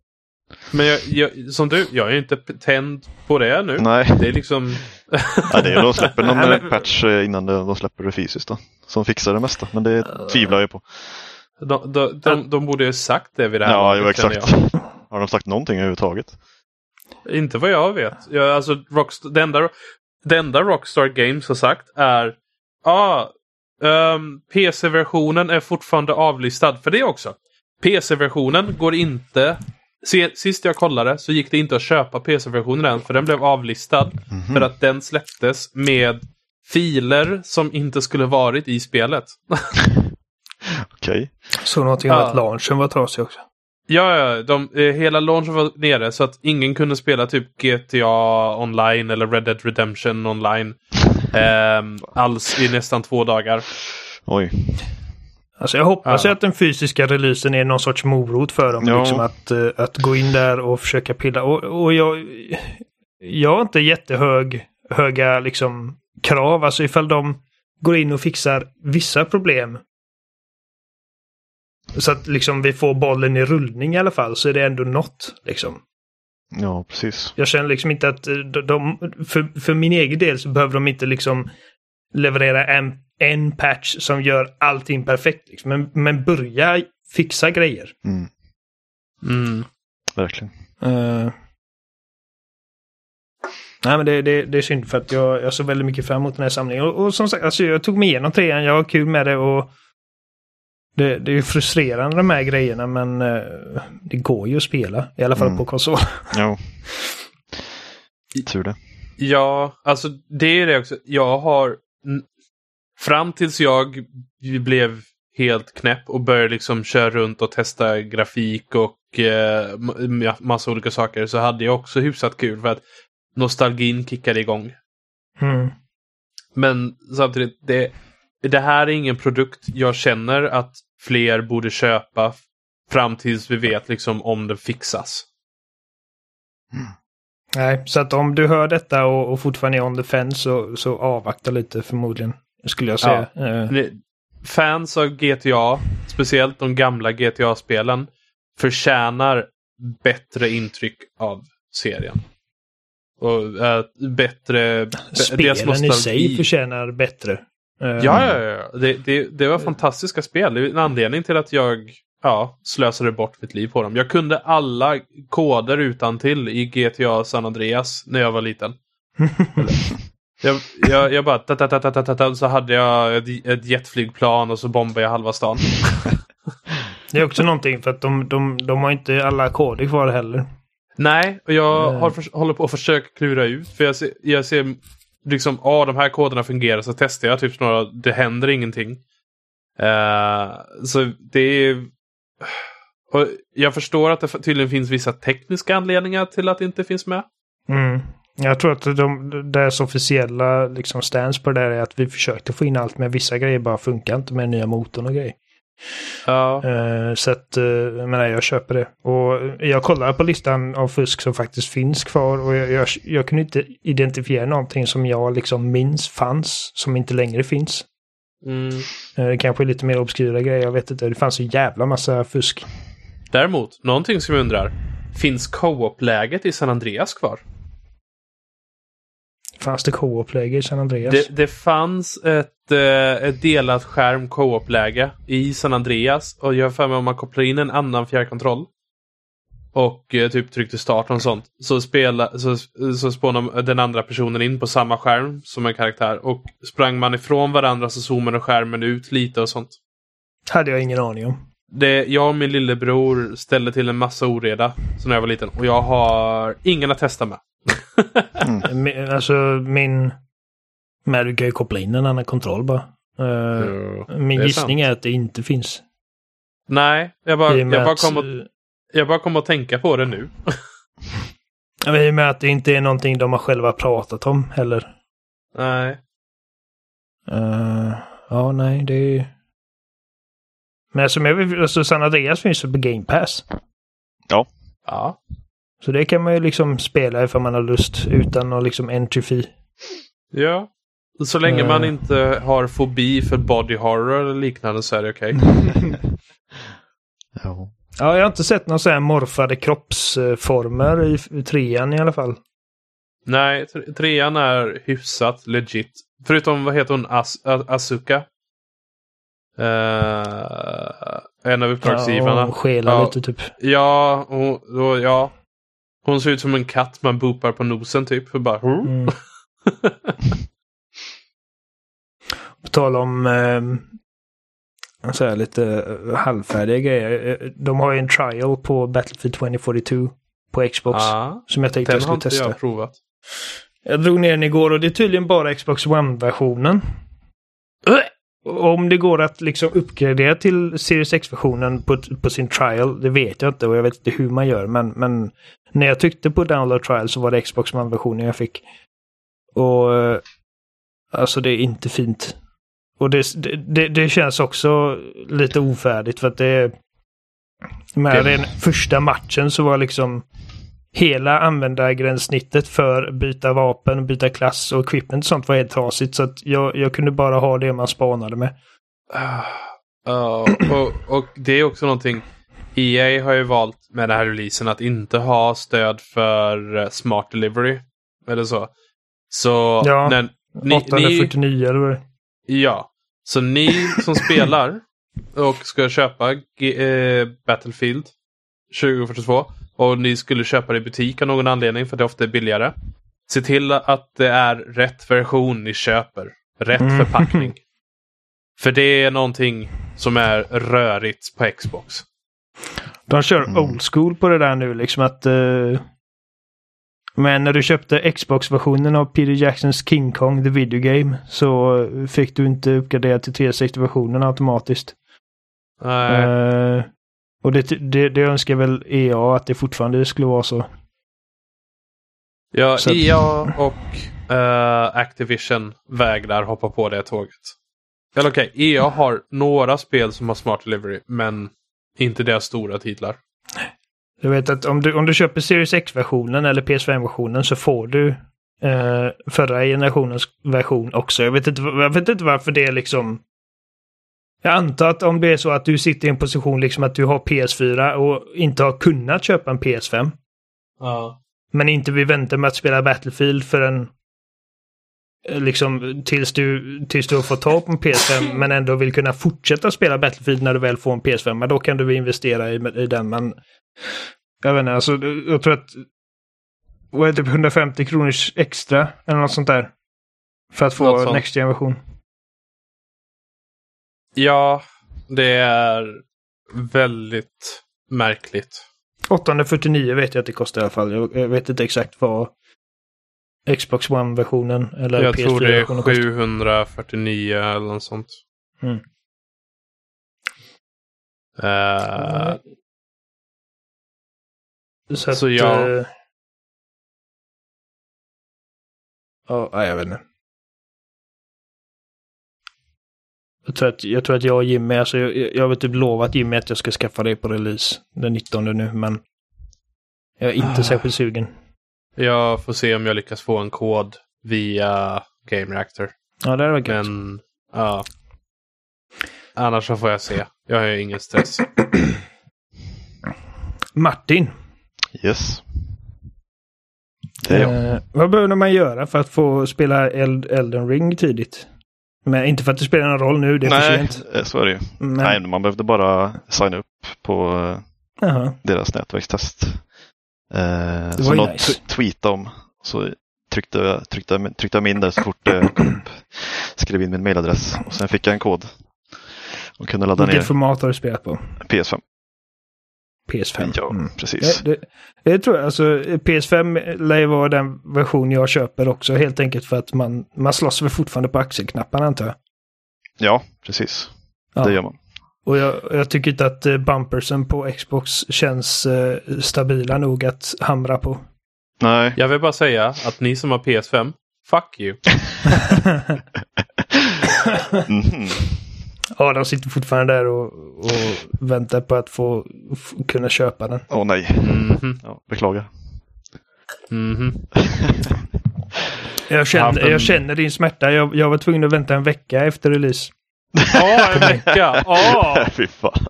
Men jag, jag, som du, jag är ju inte tänd på det nu. Nej, Det är liksom... ja, det är, de släpper någon eh, patch eh, innan de, släpper det fysiskt då. Som fixar det mesta, men det tvivlar jag på. De, de, de, de borde ju sagt det vid det här Ja, jo laget, känner exakt. Har de sagt någonting överhuvudtaget? Inte vad jag vet. Jag, alltså, Rockstar, det, enda, det enda Rockstar Games har sagt är ah, ehm, PC-versionen är fortfarande avlistad för det också. PC-versionen går inte... Se, sist jag kollade så gick det inte att köpa PC-versionen än för den blev avlistad. Mhm. För att den släpptes med filer som inte skulle varit i spelet. Okej. Så någonting om Ja. att launchen var trasig också. Ja, ja de, eh, hela launchen var nere så att ingen kunde spela typ GTA online eller Red Dead Redemption online. ehm, alls i nästan två dagar. Oj. Alltså jag hoppas Ja. ju att den fysiska releasen är någon sorts morot för dem. Ja. Liksom att, eh, att gå in där och försöka pilla. Och, och jag, jag har inte jättehög höga liksom, krav. Alltså ifall de går in och fixar vissa problem. Så att liksom vi får bollen i rullning i alla fall så är det ändå något. Liksom. Ja, precis. Jag känner liksom inte att eh, de, de, för, för min egen del så behöver de inte liksom leverera en, en patch som gör allting perfekt. Liksom. Men, men börja fixa grejer. Mm, Mm. verkligen. Eh, nej men det, det, det är synd för att jag, jag såg väldigt mycket fram emot den här samlingen. Och, och som sagt, alltså, jag tog mig igenom trean, jag har kul med det och det, det är ju frustrerande de här grejerna men eh, det går ju att spela. I alla fall Mm. på konsol. Ja. Tur det. Ja, alltså det är det också. Jag har... Fram tills jag blev helt knäpp och började liksom köra runt och testa grafik och eh, ma- massa olika saker så hade jag också hyfsat kul för att nostalgin kickade igång. Mm. Men samtidigt, det, det här är ingen produkt jag känner att fler borde köpa fram tills vi vet liksom om det fixas. Nej, så att om du hör detta och, och fortfarande är on the fence så, så avvakta lite förmodligen. Skulle jag säga. Eh, Det- Fans av GTA, speciellt de gamla GTA-spelen, förtjänar bättre intryck av serien. Och äh, bättre... deras spelen i sig förtjänar bättre. Eh, Ja, ja, ja. Det, det, det var fantastiska spel. Det är en anledning till att jag ja, slösade bort mitt liv på dem. Jag kunde alla koder utan till i GTA San Andreas när jag var liten. jag, jag, jag bara ta, ta, ta, ta, ta, ta, ta, så hade jag ett, ett jetflygplan och så bombade jag halva stan. Det är också någonting för att de, de, de har inte alla koder kvar heller. Nej, och jag har håller på att försöka klura ut. För jag ser, jag ser liksom, ja de här koderna fungerar. Så testar jag typ några, det händer ingenting. Uh, så det är... Och jag förstår att det tydligen finns vissa tekniska anledningar till att det inte finns med. Mm. Jag tror att de, deras officiella liksom, stance på det där är att vi försökte få in allt men vissa grejer bara funkar inte med nya motorn och grejer. Ja, Eh, så att, uh, jag menar, jag köper det. Och jag kollar på listan av fusk som faktiskt finns kvar och jag, jag, jag kunde inte identifiera någonting som jag liksom minns fanns som inte längre finns. mm. Eh, det kanske är lite mer obskyra grejer, jag vet inte. Det fanns en jävla massa fusk. Däremot, någonting som jag undrar. Finns co-op-läget i San Andreas kvar? Fanns det co-op-läge i San Andreas? Det, det fanns ett, eh, ett delat skärm co-op-läge i San Andreas. Och jag har för mig om man kopplar in en annan fjärrkontroll. Och eh, typ tryckte start och sånt. Så, spela, så, så spånar den andra personen in på samma skärm som en karaktär. Och sprang man ifrån varandra så zoomade skärmen ut lite och sånt. hade jag ingen aning om. Det, jag och min lillebror ställde till en massa oreda så när jag var liten. Och jag har ingen att testa med. Mi- Alltså min... Men du kan ju koppla in en annan kontroll bara. Eh, Jo, min är gissning sant. är att det inte finns. Nej, jag bara, och jag bara, att, kom att, eh, jag bara kom att tänka på det nu. ja, I och med att det inte är någonting de har själva pratat om heller. Nej. Eh, ja, nej, det är... Men som jag vet, alltså San Andreas finns ju på Game Pass. Ja. Så det kan man ju liksom spela ifall man har lust utan någon liksom entry fee. Ja. Så länge Eh. man inte har fobi för body horror eller liknande så är det okej. Ja. Ja, jag har inte sett några så här morfade kroppsformer i, i trean i alla fall. Nej, tre- trean är hyfsat legit. Förutom, vad heter hon, As A- Asuka? Eh, en av uppdragsgivarna. Ja, och skela Ja. lite typ. Ja, hon, då, ja. Hon ser ut som en katt man boopar på nosen typ. För bara? Mm. På tal om eh, så här lite eh, halvfärdiga grejer. Eh, De har ju en trial på Battlefield 2042 på Xbox. Ja, Som jag tänkte den jag har skulle inte testa. jag provat. Jag drog ner den igår och det är tydligen bara Xbox One-versionen. Om det går att liksom uppgradera till Series X-versionen på, på sin trial, det vet jag inte och jag vet inte hur man gör. Men, men när jag tryckte på download trial så var det Xbox One-versionen jag fick. Och eh, alltså det är inte fint. Och det, det, det känns också lite ofärdigt för att det... Med Det- den första matchen så var liksom hela användargränssnittet för byta vapen, byta klass och equipment och sånt var helt trasigt. Så att jag, jag kunde bara ha det man spanade med. Ah, ja, och, och det är också någonting. EA har ju valt med den här releasen att inte ha stöd för eh, Smart Delivery. Eller så. Så Ja, när ni, 849 eller vad det ni, Ja. Så ni som spelar och ska köpa G, eh, Battlefield 2042 och ni skulle köpa det i butik av någon anledning för det ofta är billigare. Se till att det är rätt version ni köper. Rätt Mm. förpackning. För det är någonting som är rörigt på Xbox. De kör Mm. old school på det där nu liksom att... eh, men när du köpte Xbox-versionen av Peter Jacksons King Kong The Video Game så fick du inte uppgradera till 360-versionen automatiskt. Nej. Eh, och det, det, det önskar väl EA att det fortfarande skulle vara så. ja, så att- EA och eh, Activision vägrar hoppa på det tåget. Eller okej, EA har några spel som har Smart Delivery, men inte deras stora titlar. Jag vet att om du, om du köper Series X-versionen eller PS5-versionen så får du eh, förra generationens version också. Jag vet, inte, jag vet inte varför det är liksom... Jag antar att om det är så att du sitter i en position liksom att du har PS4 och inte har kunnat köpa en PS5. Ja. Men inte vill vänta med att spela Battlefield förrän eh, liksom tills du, tills du har fått tag på en PS5 men ändå vill kunna fortsätta spela Battlefield när du väl får en PS5. Men då kan du investera i, i den. Men jag vet inte, alltså jag tror att vad är det, 150 kronors extra eller något sånt där. För att få. Next Gen-version. Ja, det är väldigt märkligt. 849 vet jag att det kostar i alla fall. Jag, jag vet inte exakt vad Xbox One-versionen eller Jag tror det är PS4-versionen kostar. 749 eller något sånt. Mm. Eh, Så, att, Så ja. eh, Ja, nej, jag vet inte. Jag tror, att, jag tror att jag och Jimmy, alltså jag, jag har typ lovat Jimmy att jag ska skaffa det på release den 19 nu, men jag är inte Ah. särskilt sugen. jag får se om jag lyckas få en kod via Game Reactor. Ja, det hade varit gött. Men ja. Annars så får jag se. Jag har ju ingen stress. Martin, Yes. Det är jag. eh, vad behöver man göra för att få spela Eld, Elden Ring tidigt? Men inte för att det spelar någon roll nu, det är för Nej, sent. eh, så är det ju. Men, Nej, man behövde bara signa upp på eh, Jaha. deras nätverkstest. Eh, var som ju nice. t- tweetade om. Så tryckte, tryckte, tryckte jag mig in där så fort det kom upp. Skrev in min mailadress och sen fick jag en kod. Och kunde ladda Vilket ner format har du spelat på? PS5. PS5. Ja, Mm. precis. Det, det, det tror jag. Alltså, PS5 lär vara den version jag köper också. Helt enkelt för att man, man slåss väl fortfarande på axelknapparna antar jag. Ja, precis. Ja. Det gör man. Och jag, jag tycker inte att eh, bumpersen på Xbox känns eh, stabila nog att hamra på. Nej, Jag vill bara säga att ni som har PS5, fuck you. Mhm. Ja, de sitter fortfarande där och, och väntar på att få kunna köpa den. Åh nej. Mhm. Ja, beklagar. Mhm. Jag haft känner, jag känner din smärta. Jag, jag var tvungen att vänta en vecka efter release. Ja, en vecka. Ja. Fy fan.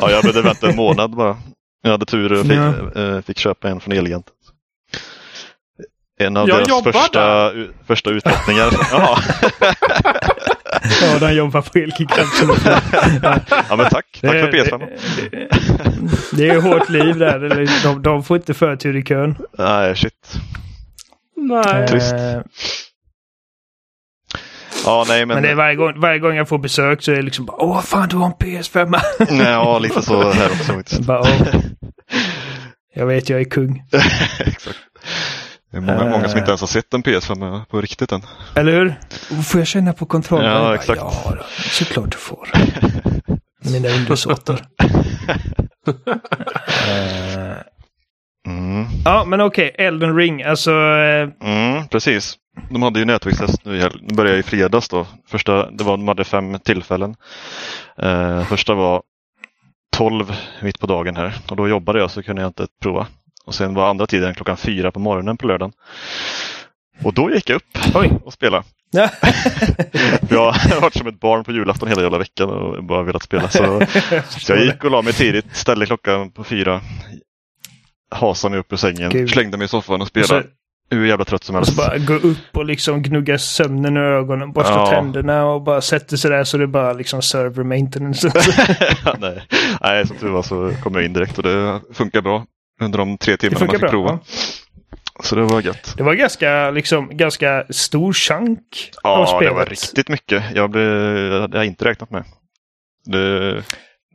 Ja, jag behövde vänta en månad bara. Jag hade tur och fick, Ja. eh, fick köpa en från Elgiganten. En av Jag deras jobbar första, första utlottningar. Ja. De jobbar på Elgiganten. ja, men tack. Tack för PS5. Det, är hårt liv där. Eller, De, de får inte förtur i kön. Nej, shit. Nej. Trist. Ja, nej, men... Men det är varje gång, varje gång jag får besök så är det liksom bara Åh fan du har en PS5. Nej, ja, lite så här också bara, "Åh, jag vet jag är kung. Exakt. Det är många, många som inte ens har sett en PS5 på riktigt än. Eller hur? Får jag känna på kontrollen? Ja, exakt. Ja, såklart du får. Mina undersåtar. Eh, Mm. ja, men okej. Elden Ring. Alltså, eh, Mm, precis. De hade ju nätverkstest nu Det började i fredags då. Första, det var, de hade fem tillfällen. Eh, första var 12 mitt på dagen här och då jobbade jag så kunde jag inte prova. Och sen var andra tiden klockan fyra på morgonen på lördagen. Och då gick jag upp oj. och spelade. Ja. Jag har varit som ett barn på julafton hela jävla veckan och bara velat spela. Så, så jag gick och la mig tidigt, ställde klockan på fyra. Hasade mig upp ur sängen, Gud. slängde mig i soffan och Och spelade. så, Hur jävla trött som och så helst. bara gå upp och liksom gnugga sömnen ur ögonen, borsta Ja. tänderna och bara sätter sig där så det bara liksom server maintenance. Nej. Nej, som tur var så kom jag in direkt och det funkar bra under de tre timmarna man fick bra. prova. Ja. Så det var gött. Det var ganska, liksom, ganska stor chunk av Ja, spelet. det var riktigt mycket. Jag blev, det hade jag inte räknat med. Det,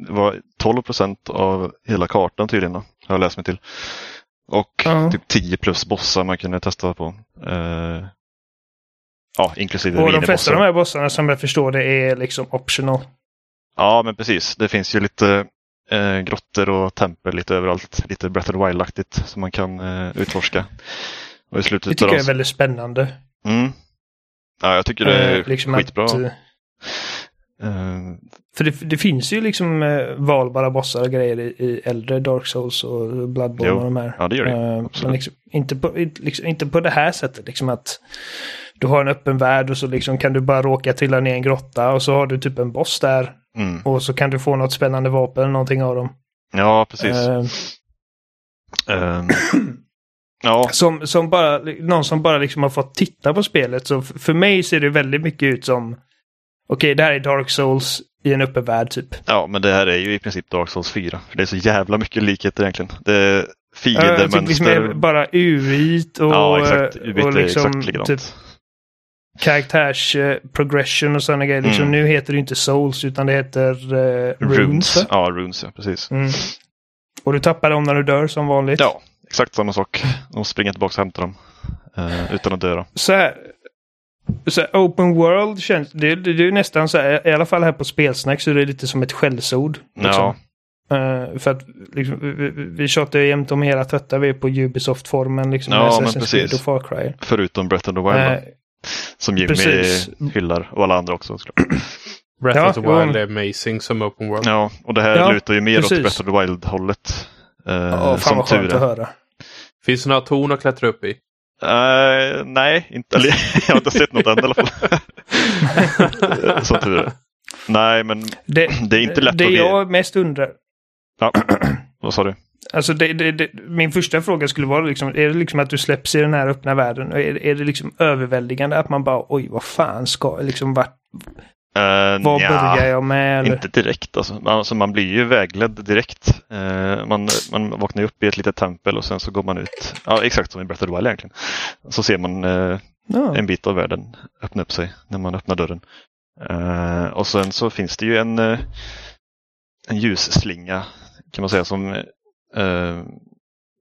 var 12 procent av hela kartan tydligen, har jag läst mig till. Och Ja. typ 10 plus bossar man kunde testa på. Eh, ja, inklusive Och de flesta av de här bossarna som jag förstår det är liksom optional. Ja, men precis. Det finns ju lite eh, grottor och tempel lite överallt. Lite Breath of the Wild-aktigt som man kan eh, utforska. Och i Det slutet tycker av jag är väldigt spännande. Mm. Ja, jag tycker det är Eh, liksom skitbra. Att, eh, Eh, för det, det finns ju liksom eh, valbara bossar och grejer i, i äldre Dark Souls och Bloodborne Jo. och de här. ja, det gör det. Eh, men liksom, inte, på, liksom, inte på det här sättet. Liksom att du har en öppen värld och så liksom kan du bara råka trilla ner i en grotta och så har du typ en boss där. Mm. Och så kan du få något spännande vapen eller någonting av dem. Ja, precis. Ehm, ja, som, som bara, någon som bara liksom har fått titta på spelet. Så för mig ser det väldigt mycket ut som Okej, det här är Dark Souls i en öppen värld typ. ja, men det här är ju i princip Dark Souls 4. För det är så jävla mycket likheter egentligen. Det är Jag tycker fiendemönster. liksom är bara UI't och, ja, exakt. Och är liksom exakt likadant. typ karaktärs eh, progression och sådana grejer. Liksom, Mm. Nu heter det inte Souls utan det heter eh, Runes. runes. Ja, runes, ja, precis. Mm. Och du tappar dem när du dör som vanligt. Ja, exakt samma sak. De springer tillbaka och hämtar dem. eh, utan att dö. då. Så här, så här, open world känns, det, det, det är nästan så här, i alla fall här på spelsnack så är det lite som ett skällsord. Liksom. Ja, Eh, för att liksom, vi, vi, tjatar ju jämt om hela trötta vi är på Ubisoft-formen liksom. Ja, men precis. och Far Cry. förutom Breath of the Wild. Eh, som Jimmy precis. hyllar och alla andra också. såklart. Breath Ja, of the. Wild är amazing som open world. Ja, och det här Ja, lutar ju mer precis. åt Breath of the Wild-hållet. Eh, Ja, fan som vad tur skönt att höra. Finns det några torn att klättra upp i? Eh, nej, inte, eller, jag har inte sett något än i alla fall. Som tur är. Nej, men Det, det är inte lätt det att jag mest undrar, Ja, vad sa du? Alltså det, det, det, min första fråga skulle vara liksom, är det liksom att du släpps i den här öppna världen? Och Är, är det liksom överväldigande att man bara, oj vad fan ska, liksom vart, Uh, vad börjar jag med? Eller? Inte direkt alltså. Man, alltså. Man blir ju vägledd direkt. Eh, man, man vaknar upp i ett litet tempel och sen så går man ut. Ja, exakt som i Breath of the Wild egentligen. Så ser man eh, Ja. en bit av världen öppna upp sig när man öppnar dörren. Och sen så finns det ju en, en ljusslinga kan man säga som, eh,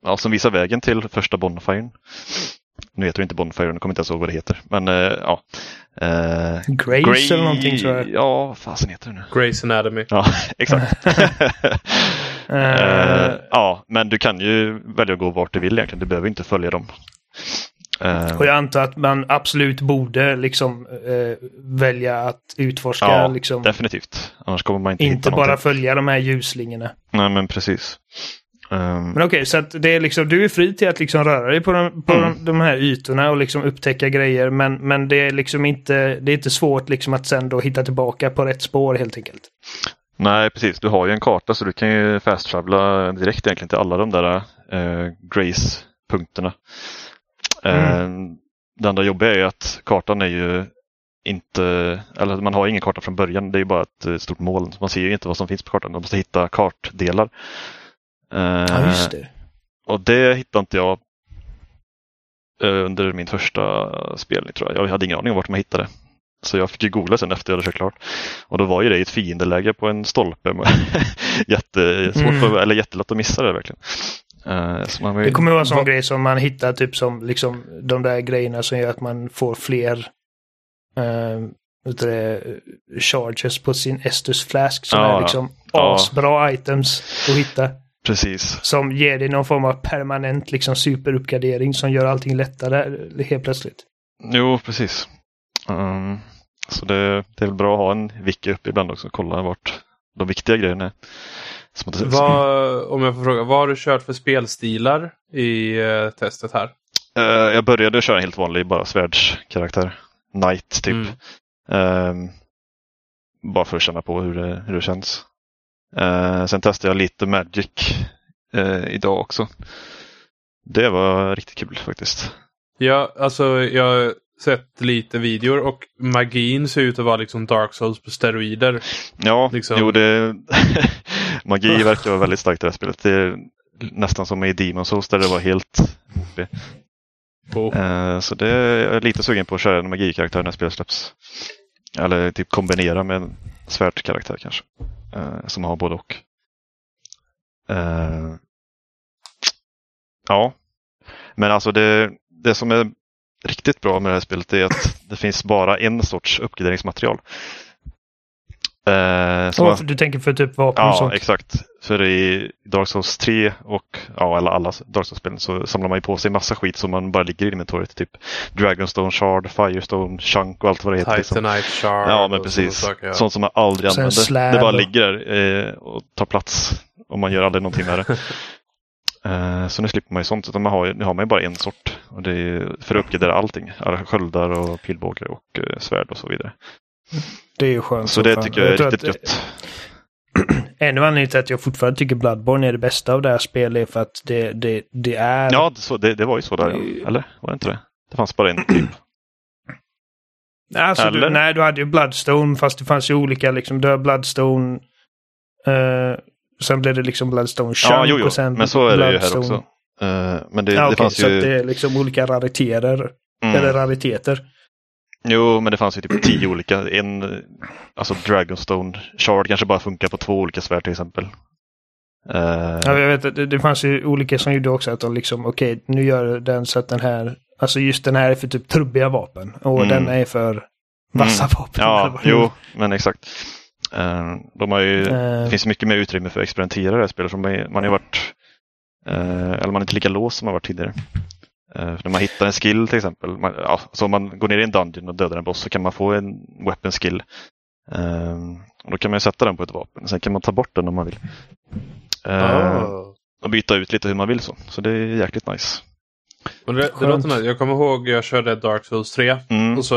ja, som visar vägen till första Bonfiren. Nu heter det inte Bonfire, jag kommer inte ens ihåg vad det heter. Men eh, ja. Eh, Grace Grey... eller någonting tror jag. Ja, vad fasen heter det nu? Grace Anatomy. Ja, exakt. uh... ja, men du kan ju välja att gå vart du vill egentligen. Du behöver inte följa dem. Och jag antar att man absolut borde liksom äh, välja att utforska. Ja, liksom, definitivt. Annars kommer man inte Inte bara någonting. följa de här ljuslinjerna. Nej, men precis. Um... Men okej, okay, så det är liksom, du är fri till att liksom röra dig på, de, på mm. de, de, här ytorna och liksom upptäcka grejer. Men, men det är liksom inte, det är inte svårt liksom att sen då hitta tillbaka på rätt spår helt enkelt. Nej, precis. Du har ju en karta så du kan ju fast-travla direkt egentligen till alla de där uh, Grace-punkterna. Mm. Det enda jobbiga är att kartan är ju inte, eller man har ingen karta från början. Det är bara ett stort moln. Man ser ju inte vad som finns på kartan. Man måste hitta kartdelar. Ja, just det. Och det hittade inte jag under min första spelning tror jag. Jag hade ingen aning om vart man hittade. Så jag fick ju googla sen efter jag hade kört klart. Och då var ju det i ett fiendeläge på en stolpe. Jättesvårt, mm. eller jättelätt att missa det verkligen. Uh, man, det kommer vara en sån grej som man hittar, typ som liksom de där grejerna som gör att man får fler uh, det, charges på sin Estus Flask som ja, är liksom ja. asbra items att hitta. Precis. Som ger dig någon form av permanent liksom superuppgradering som gör allting lättare helt plötsligt. Jo, precis. Um, så det, det, är väl bra att ha en wiki uppe ibland också och kolla vart de viktiga grejerna är. Vad, om jag får fråga, vad har du kört för spelstilar i uh, testet här? Uh, jag började köra en helt vanlig bara svärdskaraktär. Knight typ. Mm. Um, bara för att känna på hur det, hur det känns. Uh, sen testade jag lite Magic idag också. Det var riktigt kul faktiskt. Ja, alltså jag sett lite videor och magin ser ut att vara liksom Dark Souls på steroider. Ja, liksom. jo det... magi verkar vara väldigt starkt i det här spelet. Det är nästan som i Demon Souls där det var helt oh. uh, Så det är jag är lite sugen på att köra en magikaraktär när spelet släpps. Eller typ kombinera med svärdskaraktär kanske. Eh, som har både och. Eh, ja, men alltså det, det som är riktigt bra med det här spelet är att det finns bara en sorts uppgraderingsmaterial. Eh, oh, man, du tänker för typ vapen ja, och sånt? Ja, exakt. För i Dark Souls 3 och ja, alla, alla Dark Souls-spelen så samlar man ju på sig massa skit som man bara ligger i inventoriet. Typ Dragonstone Shard, Firestone, Chunk och allt vad det heter. Liksom. Titanite liksom. Shard. Ja, men precis. Saker, ja. Sånt som man aldrig använder. Det bara ligger där eh, och tar plats. Och man gör aldrig någonting med det. Eh, så nu slipper man ju sånt. Utan man har, nu har man ju bara en sort. Och det är för att uppgradera allting. Alla sköldar och pilbågar och uh, svärd och så vidare. Det är ju skönt. Så det tycker jag är jag riktigt gött. En anledning till att jag fortfarande tycker Bloodborne är det bästa av det här spelet är för att det, det, det är... Ja, så, det, det var ju så där. Ja. Eller var det inte det? Det fanns bara en typ. Alltså, du, nej, du hade ju Bloodstone fast det fanns ju olika liksom. Du har Bloodstone. Uh, Sen blev det liksom Bloodstone Chunk ja, jo, jo. och sen Men så är det ju här också. Uh, men det, ja, det okay, fanns så ju... det är liksom olika rariteter. Mm. Eller rariteter. Jo, men det fanns ju typ tio olika. En, alltså Dragonstone Shard kanske bara funkar på två olika svärd till exempel. Uh... Ja, jag vet det, det fanns ju olika som gjorde också att de liksom, okej, okay, nu gör den så att den här, alltså just den här är för typ trubbiga vapen och mm. den är för vassa mm. vapen. Ja, jo, men exakt. Uh, de har ju, uh, det finns mycket mer utrymme för att experimentera i det här spelet. Man, man har varit, uh, eller man är inte lika låst som man varit tidigare. När man hittar en skill till exempel, man, ja, så om man går ner i en dungeon och dödar en boss så kan man få en weapon skill. och då kan man sätta den på ett vapen, sen kan man ta bort den om man vill. Oh. Och byta ut lite hur man vill så, så det är jäkligt nice. Och det, det låter nice. Jag kommer ihåg jag körde Dark Souls 3 mm. och så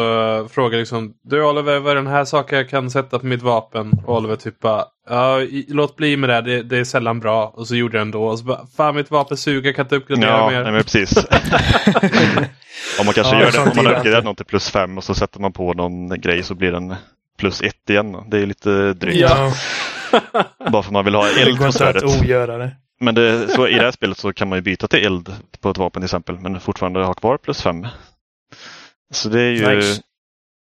frågade liksom Du Oliver, vad är den här saken jag kan sätta på mitt vapen? Och Oliver typ bara Ja, låt bli med det, det, det är sällan bra. Och så gjorde jag ändå. Och så bara, fan mitt vapen suger, kan inte uppgradera ja, mer. Nej, men precis. om man kanske ja, gör det, om man uppgraderar någon till plus 5 och så sätter man på någon grej så blir den plus 1 igen. Det är lite drygt. Ja. Bara för man vill ha eld på svärdet. Men det, så i det här spelet så kan man ju byta till eld på ett vapen till exempel men fortfarande ha kvar plus fem. Så det är ju nice.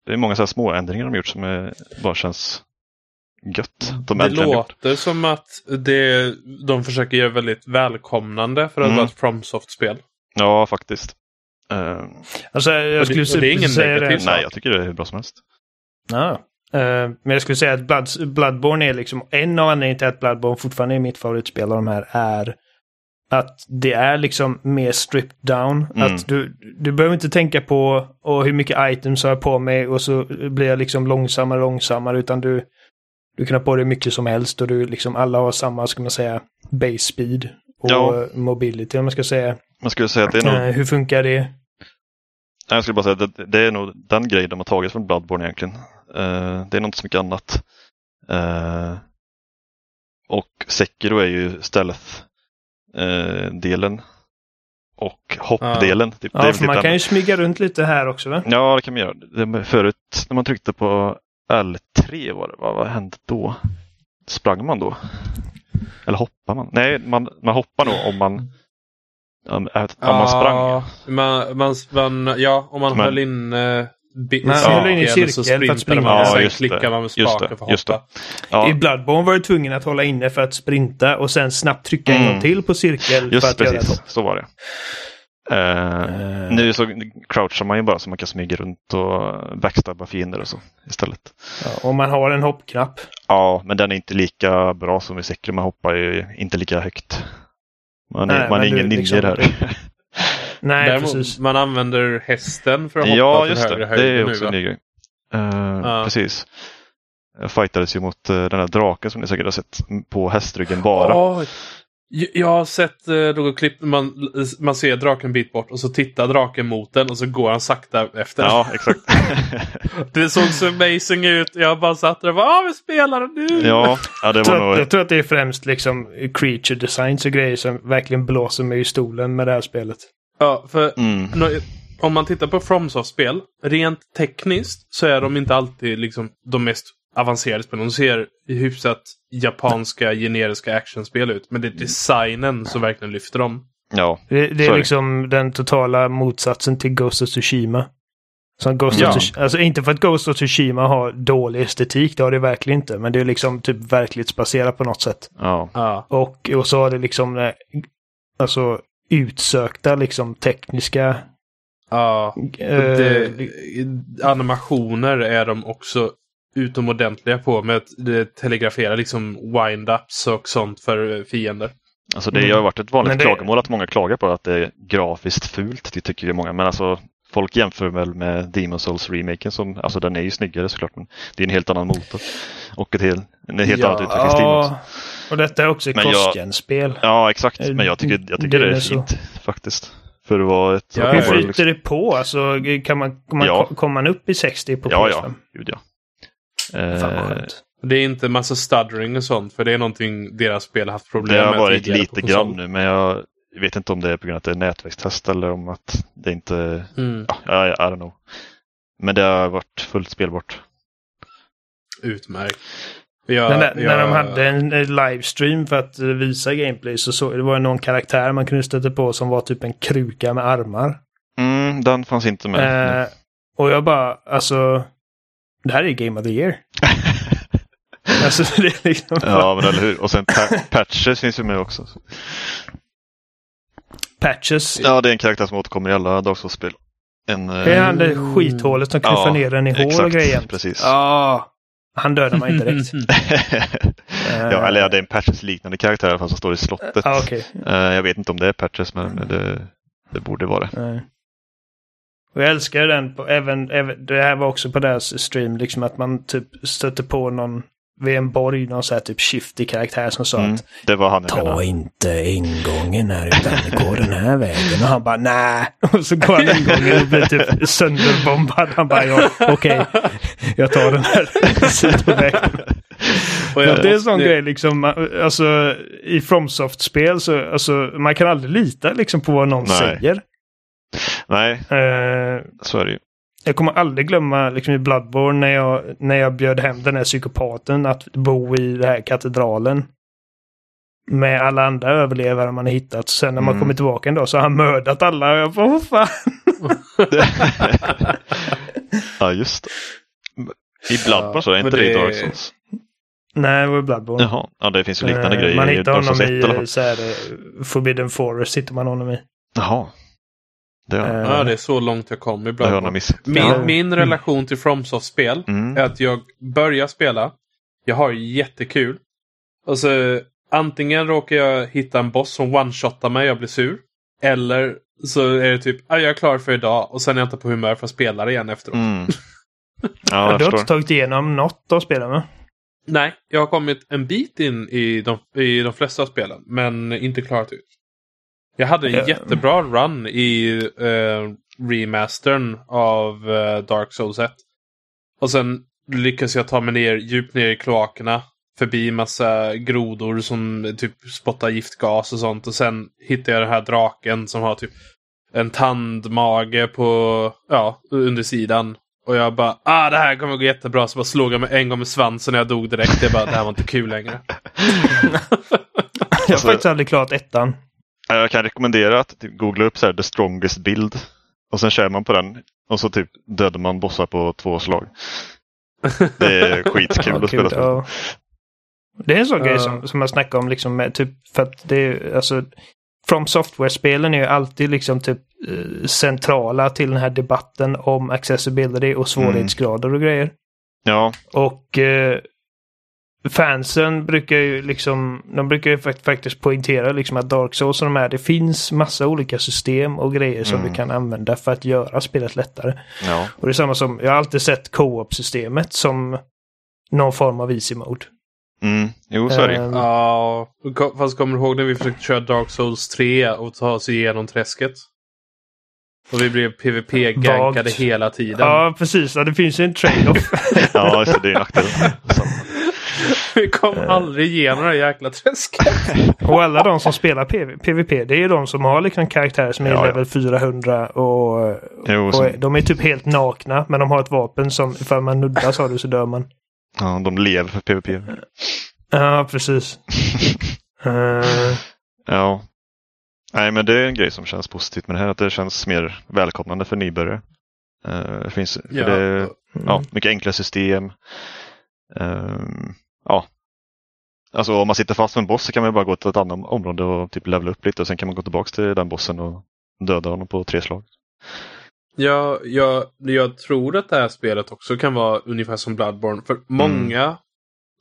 det är många så små ändringar de gjort som är, bara känns gött. De det låter som att det, de försöker göra väldigt välkomnande för att Mm. vara ett FromSoft-spel. Ja, faktiskt. Eh, Alltså, jag skulle det- det är ingen säga negativ det. sak. nej, jag tycker det är hur bra som helst. Ja. Eh, men jag skulle säga att Blood, Bloodborne är liksom en av anledningarna till att Bloodborne fortfarande är mitt favoritspel av de här är att det är liksom mer stripped down. Mm. Att du, du behöver inte tänka på och hur mycket items har jag på mig och så blir jag liksom långsammare och långsammare utan du, du kan ha på dig mycket som helst och du liksom alla har samma, ska man säga, base speed och Ja. mobility om man ska säga. Man skulle säga att det är nog, Eh, hur funkar det? jag skulle bara säga att det, det är nog den grejen de har tagit från Bloodborne egentligen. Eh, det är nog inte så mycket annat. Eh, och Sekiro är ju stealth-delen. och hoppdelen. Typ, Ja, väl för typ man kan ju smyga runt lite här också va? Ja, det kan man göra. Förut när man tryckte på L3 var det, vad, vad hände då? Sprang man då? Eller hoppar man? Nej, man, man hoppar nog om man, om, om man sprang. Ja, man, man, man, ja, om man Men- höll in uh, Man håller in i så cirkel för att sprintar springa. man. Ja, sen klickar man med spaken för att just det. hoppa. Ja, I Bloodborne var du tvungen att hålla inne för att sprinta och sen snabbt trycka en Mm. gång till på cirkel för just att göra ett precis. hopp. Så var det. Eh. Nu så crouchar man ju bara så man kan smyga runt och backstabba fiender och så istället. Ja, och man har en hoppknapp. Ja, men den är inte lika bra som i Sekiro. Man hoppar ju inte lika högt. Man är, Nej, man är ingen du ninja liksom- där. Nej, Däremot, precis. man använder hästen för att hoppa ja, till just det. högre Det är också nu. en ny grej. Eh, Ja. Precis. Jag fightades ju mot den här draken som ni säkert har sett på hästryggen bara. J- jag har sett eh, något klipp när man, man ser draken en bit bort och så tittar draken mot den och så går han sakta efter. Ja, exakt. Det såg så amazing ut. Jag bara satt där och bara ah, vi spelar det nu! ja, ja, det Jag var tror, nog... jag tror att det är främst liksom creature designs och grejer som verkligen blåser mig i stolen med det här spelet. Ja, för Mm. om man tittar på FromSoft-spel, rent tekniskt så är de inte alltid liksom de mest avancerade spelen. De ser hyfsat japanska generiska actionspel ut. Men det är designen som verkligen lyfter dem. Ja, Det, det är liksom den totala motsatsen till Ghost of Tsushima. Som Ghost Ja. of Tsushima, alltså inte för att Ghost of Tsushima har dålig estetik, det har det verkligen inte. Men det är liksom typ verklighetsbaserat på något sätt. ja. Ja. Och, och så har det liksom eh, alltså utsökta liksom tekniska Ja. eh, Det, animationer är de också utomordentliga på med att det telegrafera liksom wind-ups och sånt för fiender. Alltså det Mm. har varit ett vanligt Men det- klagomål att många klagar på att det är grafiskt fult. Det tycker ju många. Men alltså folk jämför väl med Demon Souls remaken som, alltså den är ju snyggare såklart. Men det är en helt annan motor. Och ett helt, en helt Ja, annat utvecklingsteam också. Ja, och detta är också ett crossgen-spel. Ja, exakt. Men jag tycker, jag tycker Det det är så. fint faktiskt. För att vara ett Ja, Hur ja, flyter det på? Alltså, kan man, kan man, Ja. kommer man upp i 60 på Ja, PS5? ja. Gud ja. Eh. Det är inte massa stuttering och sånt, för det är någonting deras spel har haft problem det har med varit tidigare lite grann nu men jag vet inte om det är på grund av att det är nätverkstest eller om att det inte, Mm. ja, I, I don't know. Men det har varit fullt spelbart. Utmärkt. Jag, när, när jag- de hade en livestream för att visa gameplay så såg det var någon karaktär man kunde stöta på som var typ en kruka med armar. Mm, den fanns inte med. Eh, och jag bara, alltså, det här är Game of the Year. alltså, det är liksom ja, men eller hur. Och sen pa Patches finns ju med också. patches. Ja, det är en karaktär som återkommer i alla Dark Souls-spel. En, Det är han det skithålet som knuffar Ja, ner den i hål och exakt, grejer. precis. Ja, han dödar mig direkt. ja, eller ja, det är en Patches-liknande karaktär fall som står i slottet. Ja, okej. Eh, jag vet inte om det är Patches, men det, det borde vara det. Nej. Och jag älskar den, på, även, även, det här var också på deras stream, liksom att man typ stötte på någon vid en borg, någon så här typ shifty karaktär som sa Mm, att det var han jag Ta menade. inte ingången här utan gå den här vägen. Och han bara nej. Och så går han ingången och blir typ sönderbombad. Han bara ja, okej. Jag tar den här sidovägen. Och Ja, jag det är en sån grej liksom. Alltså i FromSoft-spel så alltså man kan aldrig lita liksom på vad någon Nej. säger. Nej, Eh, så är det ju. jag kommer aldrig glömma liksom, i Bloodborne när jag, när jag bjöd hem den här psykopaten att bo i den här katedralen. Med alla andra överlevare man har hittat. Sen när man Mm. kommer tillbaka en dag så har han mördat alla. Och jag bara, vad fan? ja, just det. I Bloodborne så är inte det i Dark Souls. Nej, det var Bloodborne. Jaha, ja det finns ju liknande Eh, grejer Man i hittar Dark Souls honom 1 i i så här, eh, Forbidden Forest hittar man honom i. Jaha. Det har, Eh, Ja, det är så långt jag kom i det har jag. Min, min relation till FromSoft-spel Mm. är att jag börjar spela, jag har jättekul. Och så antingen råkar jag hitta en boss som one-shotar mig och jag blir sur. Eller så är det typ, ah, jag är klar för idag och sen är jag inte på humör för att spela det igen efteråt. Mm. Ja, du jag har inte tagit igenom något av spelen va? Nej, jag har kommit en bit in i de, i de flesta av spelen, men inte klarat ut. Jag hade en Ja. jättebra run i eh, remastern av eh, Dark Souls 1. Och sen lyckas jag ta mig ner djupt ner i kloakerna. Förbi massa grodor som typ spottar giftgas och sånt. Och sen hittar jag den här draken som har typ en tandmage på, ja, undersidan. Och jag bara, ah det här kommer gå jättebra. Så bara slog jag mig en gång med svansen och jag dog direkt. Jag bara, det här var inte kul längre. Jag har faktiskt aldrig klarat ettan. Ja, Jag kan rekommendera att typ googla upp så här, the strongest build. Och sen kör man på den. Och så typ dödar man bossar på två slag. Det är skitkul Ja, att spela spel. ja. Det är en sån Ja. grej som, som jag snackar om liksom med typ för att det är alltså From Software-spelen är ju alltid liksom typ eh, centrala till den här debatten om accessibility och svårighetsgrader och grejer. Ja, Och eh, fansen brukar ju liksom, de brukar ju fakt- faktiskt poängtera liksom att Dark Souls och de här, det finns massa olika system och grejer som Mm. du kan använda för att göra spelet lättare. ja. Och det är samma som, jag har alltid sett co-op-systemet som någon form av easy mode. Mm. Jo, så är det ju. Ehm, Ja, fast kommer du ihåg när vi försökte köra Dark Souls 3 och ta oss igenom träsket? Och vi blev PVP-gankade hela tiden. Ja, precis. Ja, det finns ju en trade-off. Ja, just det, är en nackdel. Så- Vi kom Eh. aldrig igenom det här jäkla träsket. och alla de som spelar PV, PVP, det är ju de som har liksom karaktärer som är Ja, ja. level 400 och, Jo, och så, de är typ helt nakna. Men de har ett vapen som, ifall man nuddar sa du så dör man. ja, de lever för PVP. Ja, precis. Eh, Ja. Nej, men det är en grej som känns positivt med det här. Att det känns mer välkomnande för nybörjare. Det finns för Ja. det mm. ja, mycket enkla system. Ehm, ja. Alltså om man sitter fast med en boss så kan man ju bara gå till ett annat område och typ levela upp lite och sen kan man gå tillbaka till den bossen och döda honom på tre slag. Ja, jag, jag tror att det här spelet också kan vara ungefär som Bloodborne. För många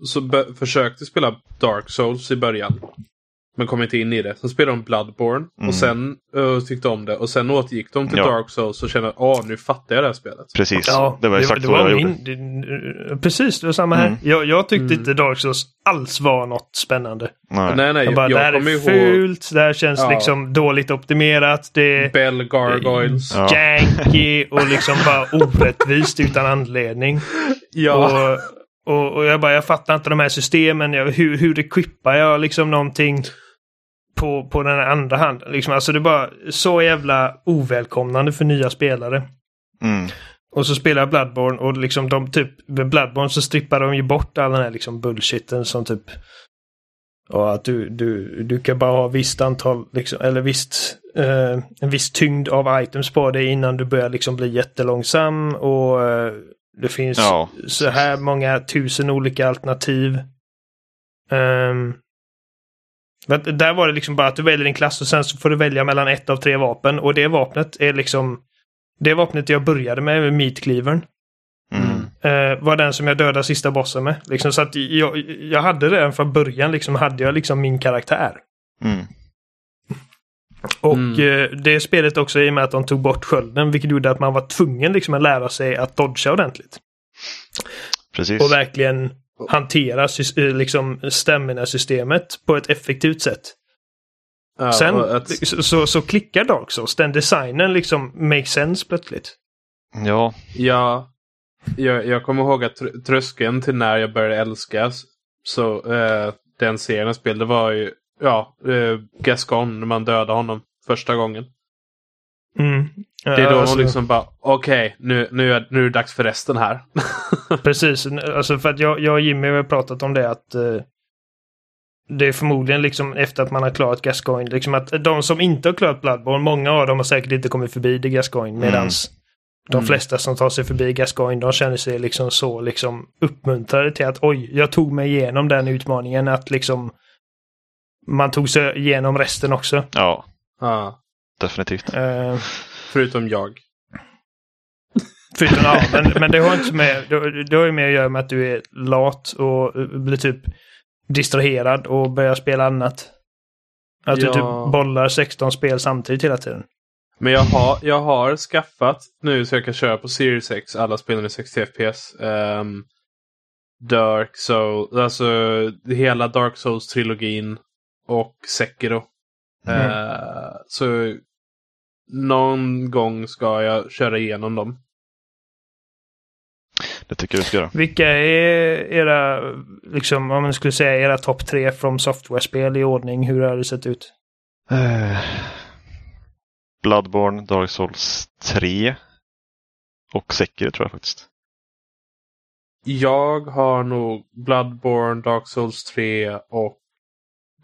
så bö- försökte spela Dark Souls i början. Men kom inte in i det. Sen spelade de Bloodborne Mm. och sen uh, tyckte om det. Och sen återgick de till Ja. Dark Souls och kände att åh, nu fattar jag det här spelet. Precis, Ja, det var exakt det så var jag min, gjorde. det, Precis, det var samma här. Mm. Jag, jag tyckte Mm. inte Dark Souls alls var något spännande. Nej. Nej, nej, Jag bara, det jag här kommer är ihåg fult, det här känns Ja. liksom dåligt optimerat, det är Bell Gargoyles. Ja. janky och liksom bara orättvist utan anledning. Ja. Och, och, och jag bara, jag fattar inte de här systemen. Jag, hur, hur equippar jag liksom någonting på, på den andra handen? Liksom, alltså det är bara så jävla ovälkomnande för nya spelare. Mm. Och så spelar jag Bloodborne och liksom de typ, med Bloodborne så strippar de ju bort all den här liksom bullshiten som typ och att du, du, du kan bara ha visst antal, liksom, eller visst, eh, en viss tyngd av items på dig innan du börjar liksom bli jättelångsam och eh, det finns Ja. så här många tusen olika alternativ. Um, men där var det liksom bara att du väljer din klass och sen så får du välja mellan ett av tre vapen och det vapnet är liksom det vapnet jag började med, med meatcleavern, Mm. eh, var den som jag dödade sista bossen med. Liksom, så att jag, jag hade redan från början, liksom, hade jag liksom min karaktär. Mm. Och Mm. eh, det spelet också i och med att de tog bort skölden, vilket gjorde att man var tvungen liksom att lära sig att dodga ordentligt. Precis. Och verkligen hantera eh, liksom stamina-systemet på ett effektivt sätt. Ja, Sen att- så, så, så klickar Dark Souls. Den designen liksom makes sense plötsligt. Ja, Ja, jag, jag kommer ihåg att tr- tröskeln till när jag började älska så, eh, den serien av spel, det var ju ja, eh, Gascon när man dödade honom första gången. Mm. Det är då Alltså, hon liksom bara, okej, nu, nu, är, nu är det dags för resten här. Precis, alltså för att jag, jag och Jimmy har pratat om det att eh, det är förmodligen liksom efter att man har klarat Gascoigne, liksom att de som inte har klarat Bloodborne, många av dem har säkert inte kommit förbi det Gascoigne, medans De Mm. flesta som tar sig förbi Gascoigne, de känner sig liksom så liksom uppmuntrade till att oj, jag tog mig igenom den utmaningen. Att liksom man tog sig igenom resten också. Ja, Ja, definitivt. Eh, förutom jag. Förutom, ja, men, men det har inte med, det, det har ju mer att göra med att du är lat och eh, blir typ distraherad och börjar spela annat. Att du Ja. typ bollar 16 spel samtidigt hela tiden. Men jag har, jag har skaffat nu så jag kan köra på Series X alla spelen i 60 FPS. ehm, Dark Soul, alltså hela Dark Souls-trilogin och Sekiro. Mm. Eh, så någon gång ska jag köra igenom dem. Det tycker jag du ska göra. Vilka är era, liksom, om man skulle säga era topp tre från software-spel i ordning? Hur har det sett ut? Eh, Bloodborne, Dark Souls 3 och Sekiro tror jag faktiskt. Jag har nog Bloodborne, Dark Souls 3 och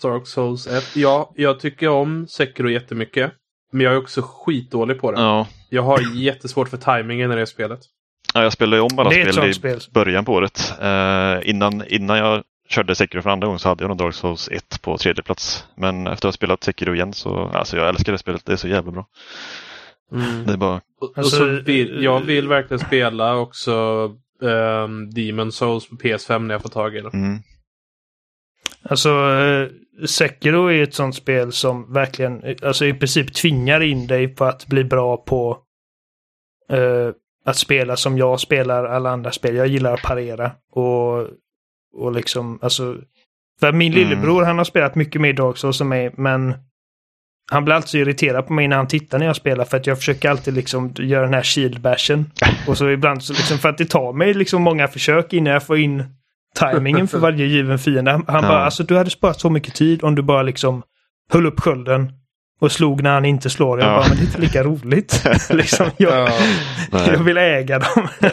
Dark Souls 1. Ja, jag tycker om Sekiro jättemycket. Men jag är också skitdålig på det. Ja, Jag har jättesvårt för timingen i det spelet. ja jag spelade ju om alla spel i spel. början på året. Eh, innan, innan jag körde Sekiro för andra gången så hade jag nog Dark Souls 1 på tredje plats. Men efter att ha spelat Sekiro igen så, alltså jag älskar det spelet. Det är så jävla bra. Det är bara, Och, och Alltså, så vill, jag vill verkligen spela också um, Demon Souls på PS5 när jag får tag i det. mm, Alltså, eh, Sekiro är ett sånt spel som verkligen, alltså i princip tvingar in dig på att bli bra på eh, att spela som jag spelar alla andra spel. Jag gillar att parera och, och liksom, alltså. För min Mm. lillebror, han har spelat mycket mer Dark Souls än mig, men han blir alltid så irriterad på mig när han tittar när jag spelar för att jag försöker alltid liksom göra den här shield bashen. Och så ibland så liksom för att det tar mig liksom många försök innan jag får in timingen för varje given fiende. Han, han Ja. bara, alltså du hade sparat så mycket tid om du bara liksom höll upp skölden och slog när han inte slår. Jag Ja. bara, men det är inte lika roligt. liksom, jag, Ja, jag vill äga dem.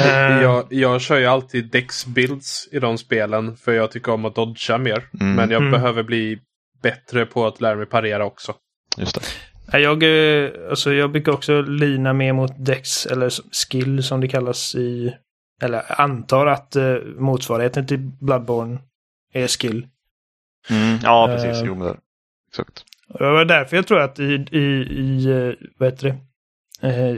Eh, jag, jag kör ju alltid Dex-builds i de spelen för jag tycker om att dodga mer. Mm. Men jag Mm. behöver bli bättre på att lära mig parera också. just det. Jag, eh, alltså, jag brukar också lina mer mot Dex, eller skill som det kallas i... Eller antar att eh, motsvarigheten till Bloodborne är skill. Mm, ja, precis. Eh. Jo, men det, exakt. Det var därför jag tror att i, i, i eh, vad heter det? Eh,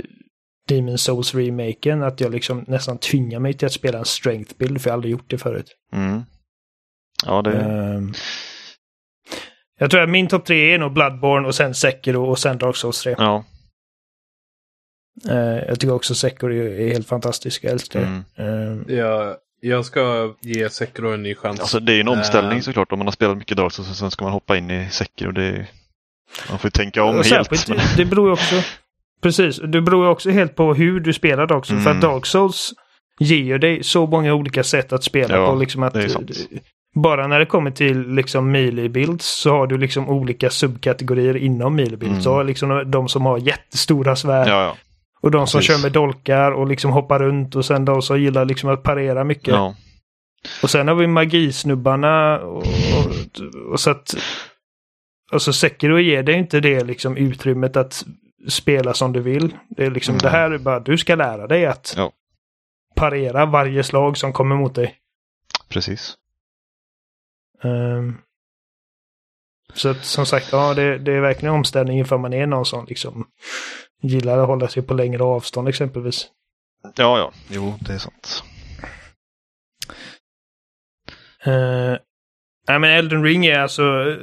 Demon Souls remaken, att jag liksom nästan tvingar mig till att spela en strength build, för jag har aldrig gjort det förut. Mm. Ja, det, Ehm, jag tror att min topp tre är nog Bloodborne och sen Sekiro och sen Dark Souls 3. ja. Eh, jag tycker också Sekiro är helt fantastisk. Jag älskar det. Mm. Ehm, Jag, jag ska ge Sekiro en ny chans. Alltså det är ju en omställning Eh. såklart om man har spelat mycket Dark Souls och sen ska man hoppa in i Sekiro. Det är, man får ju tänka om och helt. särskilt, Men, det beror ju också... Precis, det beror ju också helt på hur du spelar Dark Souls. För Mm. att Dark Souls ger dig så många olika sätt att spela Ja, på. Liksom att. Bara när det kommer till liksom melee builds så har du liksom olika subkategorier inom melee builds. Mm. Så har liksom de som har jättestora svärd ja, ja. Och de som precis. kör med dolkar och liksom hoppar runt och sen de som gillar liksom att parera mycket. ja. Och sen har vi magisnubbarna och, och, och så att... Alltså Sekiro ger dig inte det liksom utrymmet att spela som du vill. Det är liksom Mm. det här är bara, du ska lära dig att Ja. parera varje slag som kommer mot dig. Precis. Ehm, så att som sagt, ja det, det är verkligen omställning ifall man är någon som liksom gillar att hålla sig på längre avstånd exempelvis. Ja, ja. Jo, det är sant. Uh, nej men Elden Ring är alltså... eh,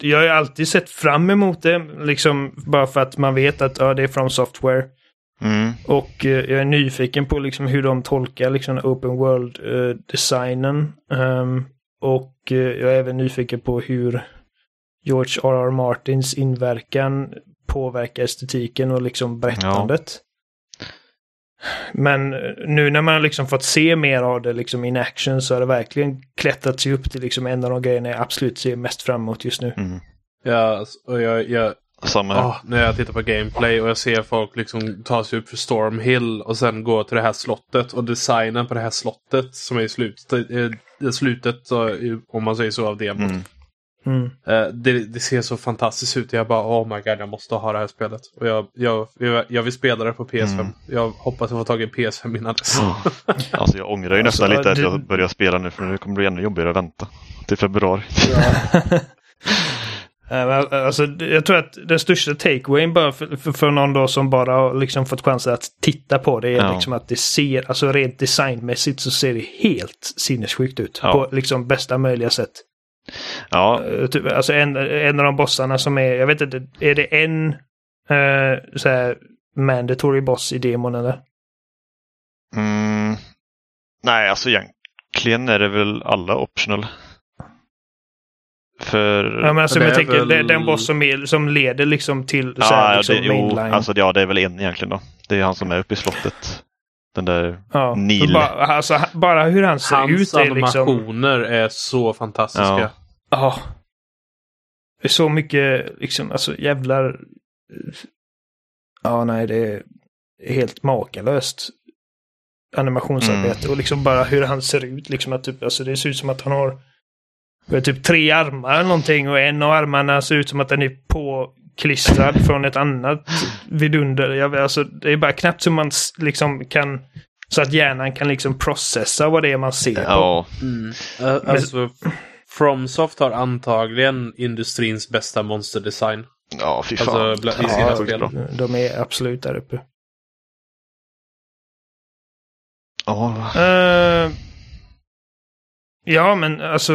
Jag har ju alltid sett fram emot det. Liksom bara för att man vet att ja, det är från software. Mm. Och eh, jag är nyfiken på liksom hur de tolkar liksom open world-designen. Ehm, och eh, jag är även nyfiken på hur George R.R. Martins inverkan påverkar estetiken och liksom berättandet. Men eh, nu när man liksom fått se mer av det liksom in action så har det verkligen klättrat sig upp till liksom en av de grejerna jag absolut ser mest fram emot just nu. Mm. Ja, och jag, jag, Samma här. ah, när jag tittar på gameplay och jag ser folk liksom ta sig upp för Storm Hill och sen gå till det här slottet och designen på det här slottet som är i slutet, eh, i slutet om man säger så, av demot. Mm. Mm. Eh, det, det, ser så fantastiskt ut. Jag bara oh my god, jag måste ha det här spelet. Och jag, jag, jag vill spela det på PS5. Mm. Jag hoppas jag får tag i en PS5 innan dess. alltså jag ångrar ju nästan alltså, lite att jag börjar spela nu för nu kommer det bli ännu jobbigare att vänta till februari. Ja. Alltså, jag tror att den största takeawayen bara för, för, för någon då som bara har liksom fått chansen att titta på det är ja. liksom att det ser, alltså rent designmässigt så ser det helt sinnessjukt ut. Ja. På liksom bästa möjliga sätt. Ja. Typ, alltså en, en av de bossarna som är, jag vet inte, är det en uh, så här mandatory boss i demon eller? Mm. Nej, alltså egentligen är det väl alla optional. För... Ja, men alltså, jag tänker, väl... den boss som, är, som leder liksom till ja, så här, liksom det. Jo, alltså, ja, det är väl en egentligen då. Det är han som är uppe i slottet. Den där ja, Neil. Bara, alltså, bara hur han ser Hans ut är liksom... Hans animationer är så fantastiska. Ja. ja. Det är så mycket liksom, alltså jävlar. Ja, nej, det är helt makalöst animationsarbete. Mm. Och liksom bara hur han ser ut. Liksom att typ, alltså det ser ut som att han har typ tre armar eller någonting och en av armarna ser ut som att den är påklistrad från ett annat vidunder. Jag, alltså, det är bara knappt så man liksom kan... Så att hjärnan kan liksom processa vad det är man ser ja. på. Mm. Uh, alltså, Fromsoft har antagligen industrins bästa monsterdesign. Ja, fy fan. Alltså, i sina ja, spel. De är absolut där uppe. Ja. Uh, Ja, men alltså.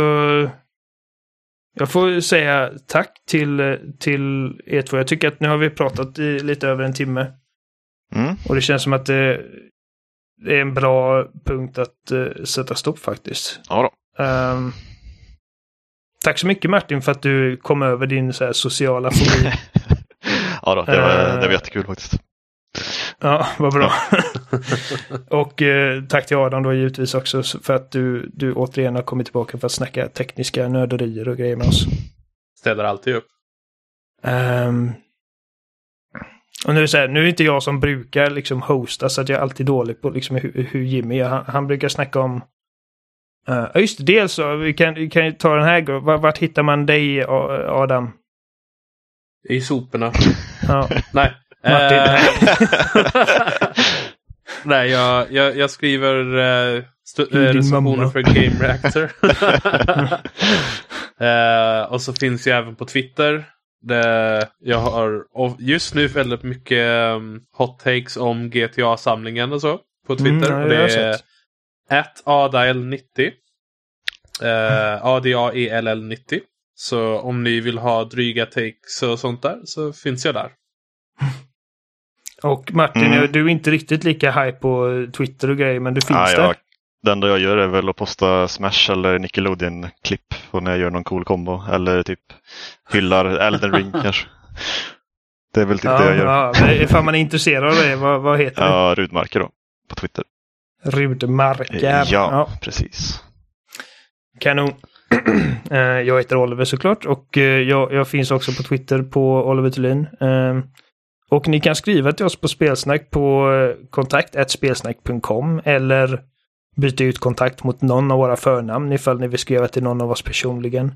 Jag får säga tack till, till er två. Jag tycker att nu har vi pratat i lite över en timme. Mm. Och det känns som att det, det är en bra punkt att uh, sätta stopp faktiskt. Ja då. Um, tack så mycket Martin för att du kom över din så här, sociala fobi. ja då, det var, uh, det var jättekul faktiskt. Ja, vad bra. och eh, tack till Adam då givetvis också för att du, du återigen har kommit tillbaka för att snacka tekniska nörderier och grejer med oss. Ställer alltid upp. Um, och nu är det så här, nu är det inte jag som brukar liksom hosta så att jag är alltid dålig på liksom hur, hur Jimmy är. Han, han brukar snacka om Uh, just det, dels så, vi kan, vi kan ta den här. Vart, vart hittar man dig Adam? I soporna. Ja. Nej, Martin. Eh, nej, jag, jag, jag skriver uh, recensioner för Game Reactor. uh, och så finns jag även på Twitter. Det, jag har just nu väldigt mycket um, hot takes om GTA-samlingen och så på Twitter. Mm, och det är at adael90. Uh, A-D-A-E-L-L 90. Så om ni vill ha dryga takes och sånt där så finns jag där. Och Martin, mm. du är inte riktigt lika hype på Twitter och grejer, men du finns ah, där. Det enda jag gör är väl att posta Smash eller Nickelodeon-klipp när jag gör någon cool kombo. Eller typ hyllar Elden Ring kanske. Det är väl typ ja, det jag gör. Ja, ifall man är intresserad av det, vad, vad heter det? Ja, Rudmarker då, på Twitter. Rudmarker. Ja, ja. precis. Kanon. Eh, jag heter Oliver såklart och eh, jag, jag, finns också på Twitter på Oliver Thulin. Och ni kan skriva till oss på Spelsnack på eh, kontakt.spelsnack.com eller byta ut kontakt mot någon av våra förnamn ifall ni vill skriva till någon av oss personligen.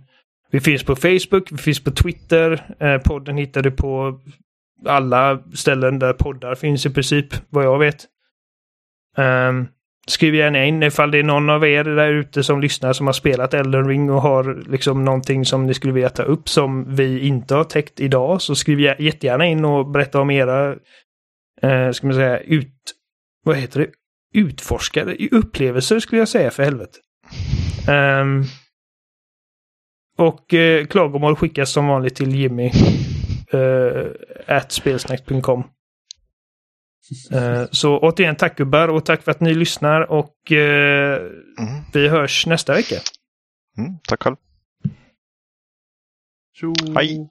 Vi finns på Facebook, vi finns på Twitter. Eh, podden hittar du på alla ställen där poddar finns i princip, vad jag vet. Um, Skriv gärna in ifall det är någon av er där ute som lyssnar som har spelat Elden Ring och har liksom någonting som ni skulle vilja ta upp som vi inte har täckt idag. Så skriv jättegärna in och berätta om era, eh, ska man säga, ut... Vad heter det? Utforskade upplevelser skulle jag säga för helvete. Um, och eh, klagomål skickas som vanligt till Jimmy. Uh, at spelsnack.com. Eh, så återigen tack gubbar och tack för att ni lyssnar och uh, mm. vi hörs nästa vecka. Mm, tack själv. Tjo. Hej.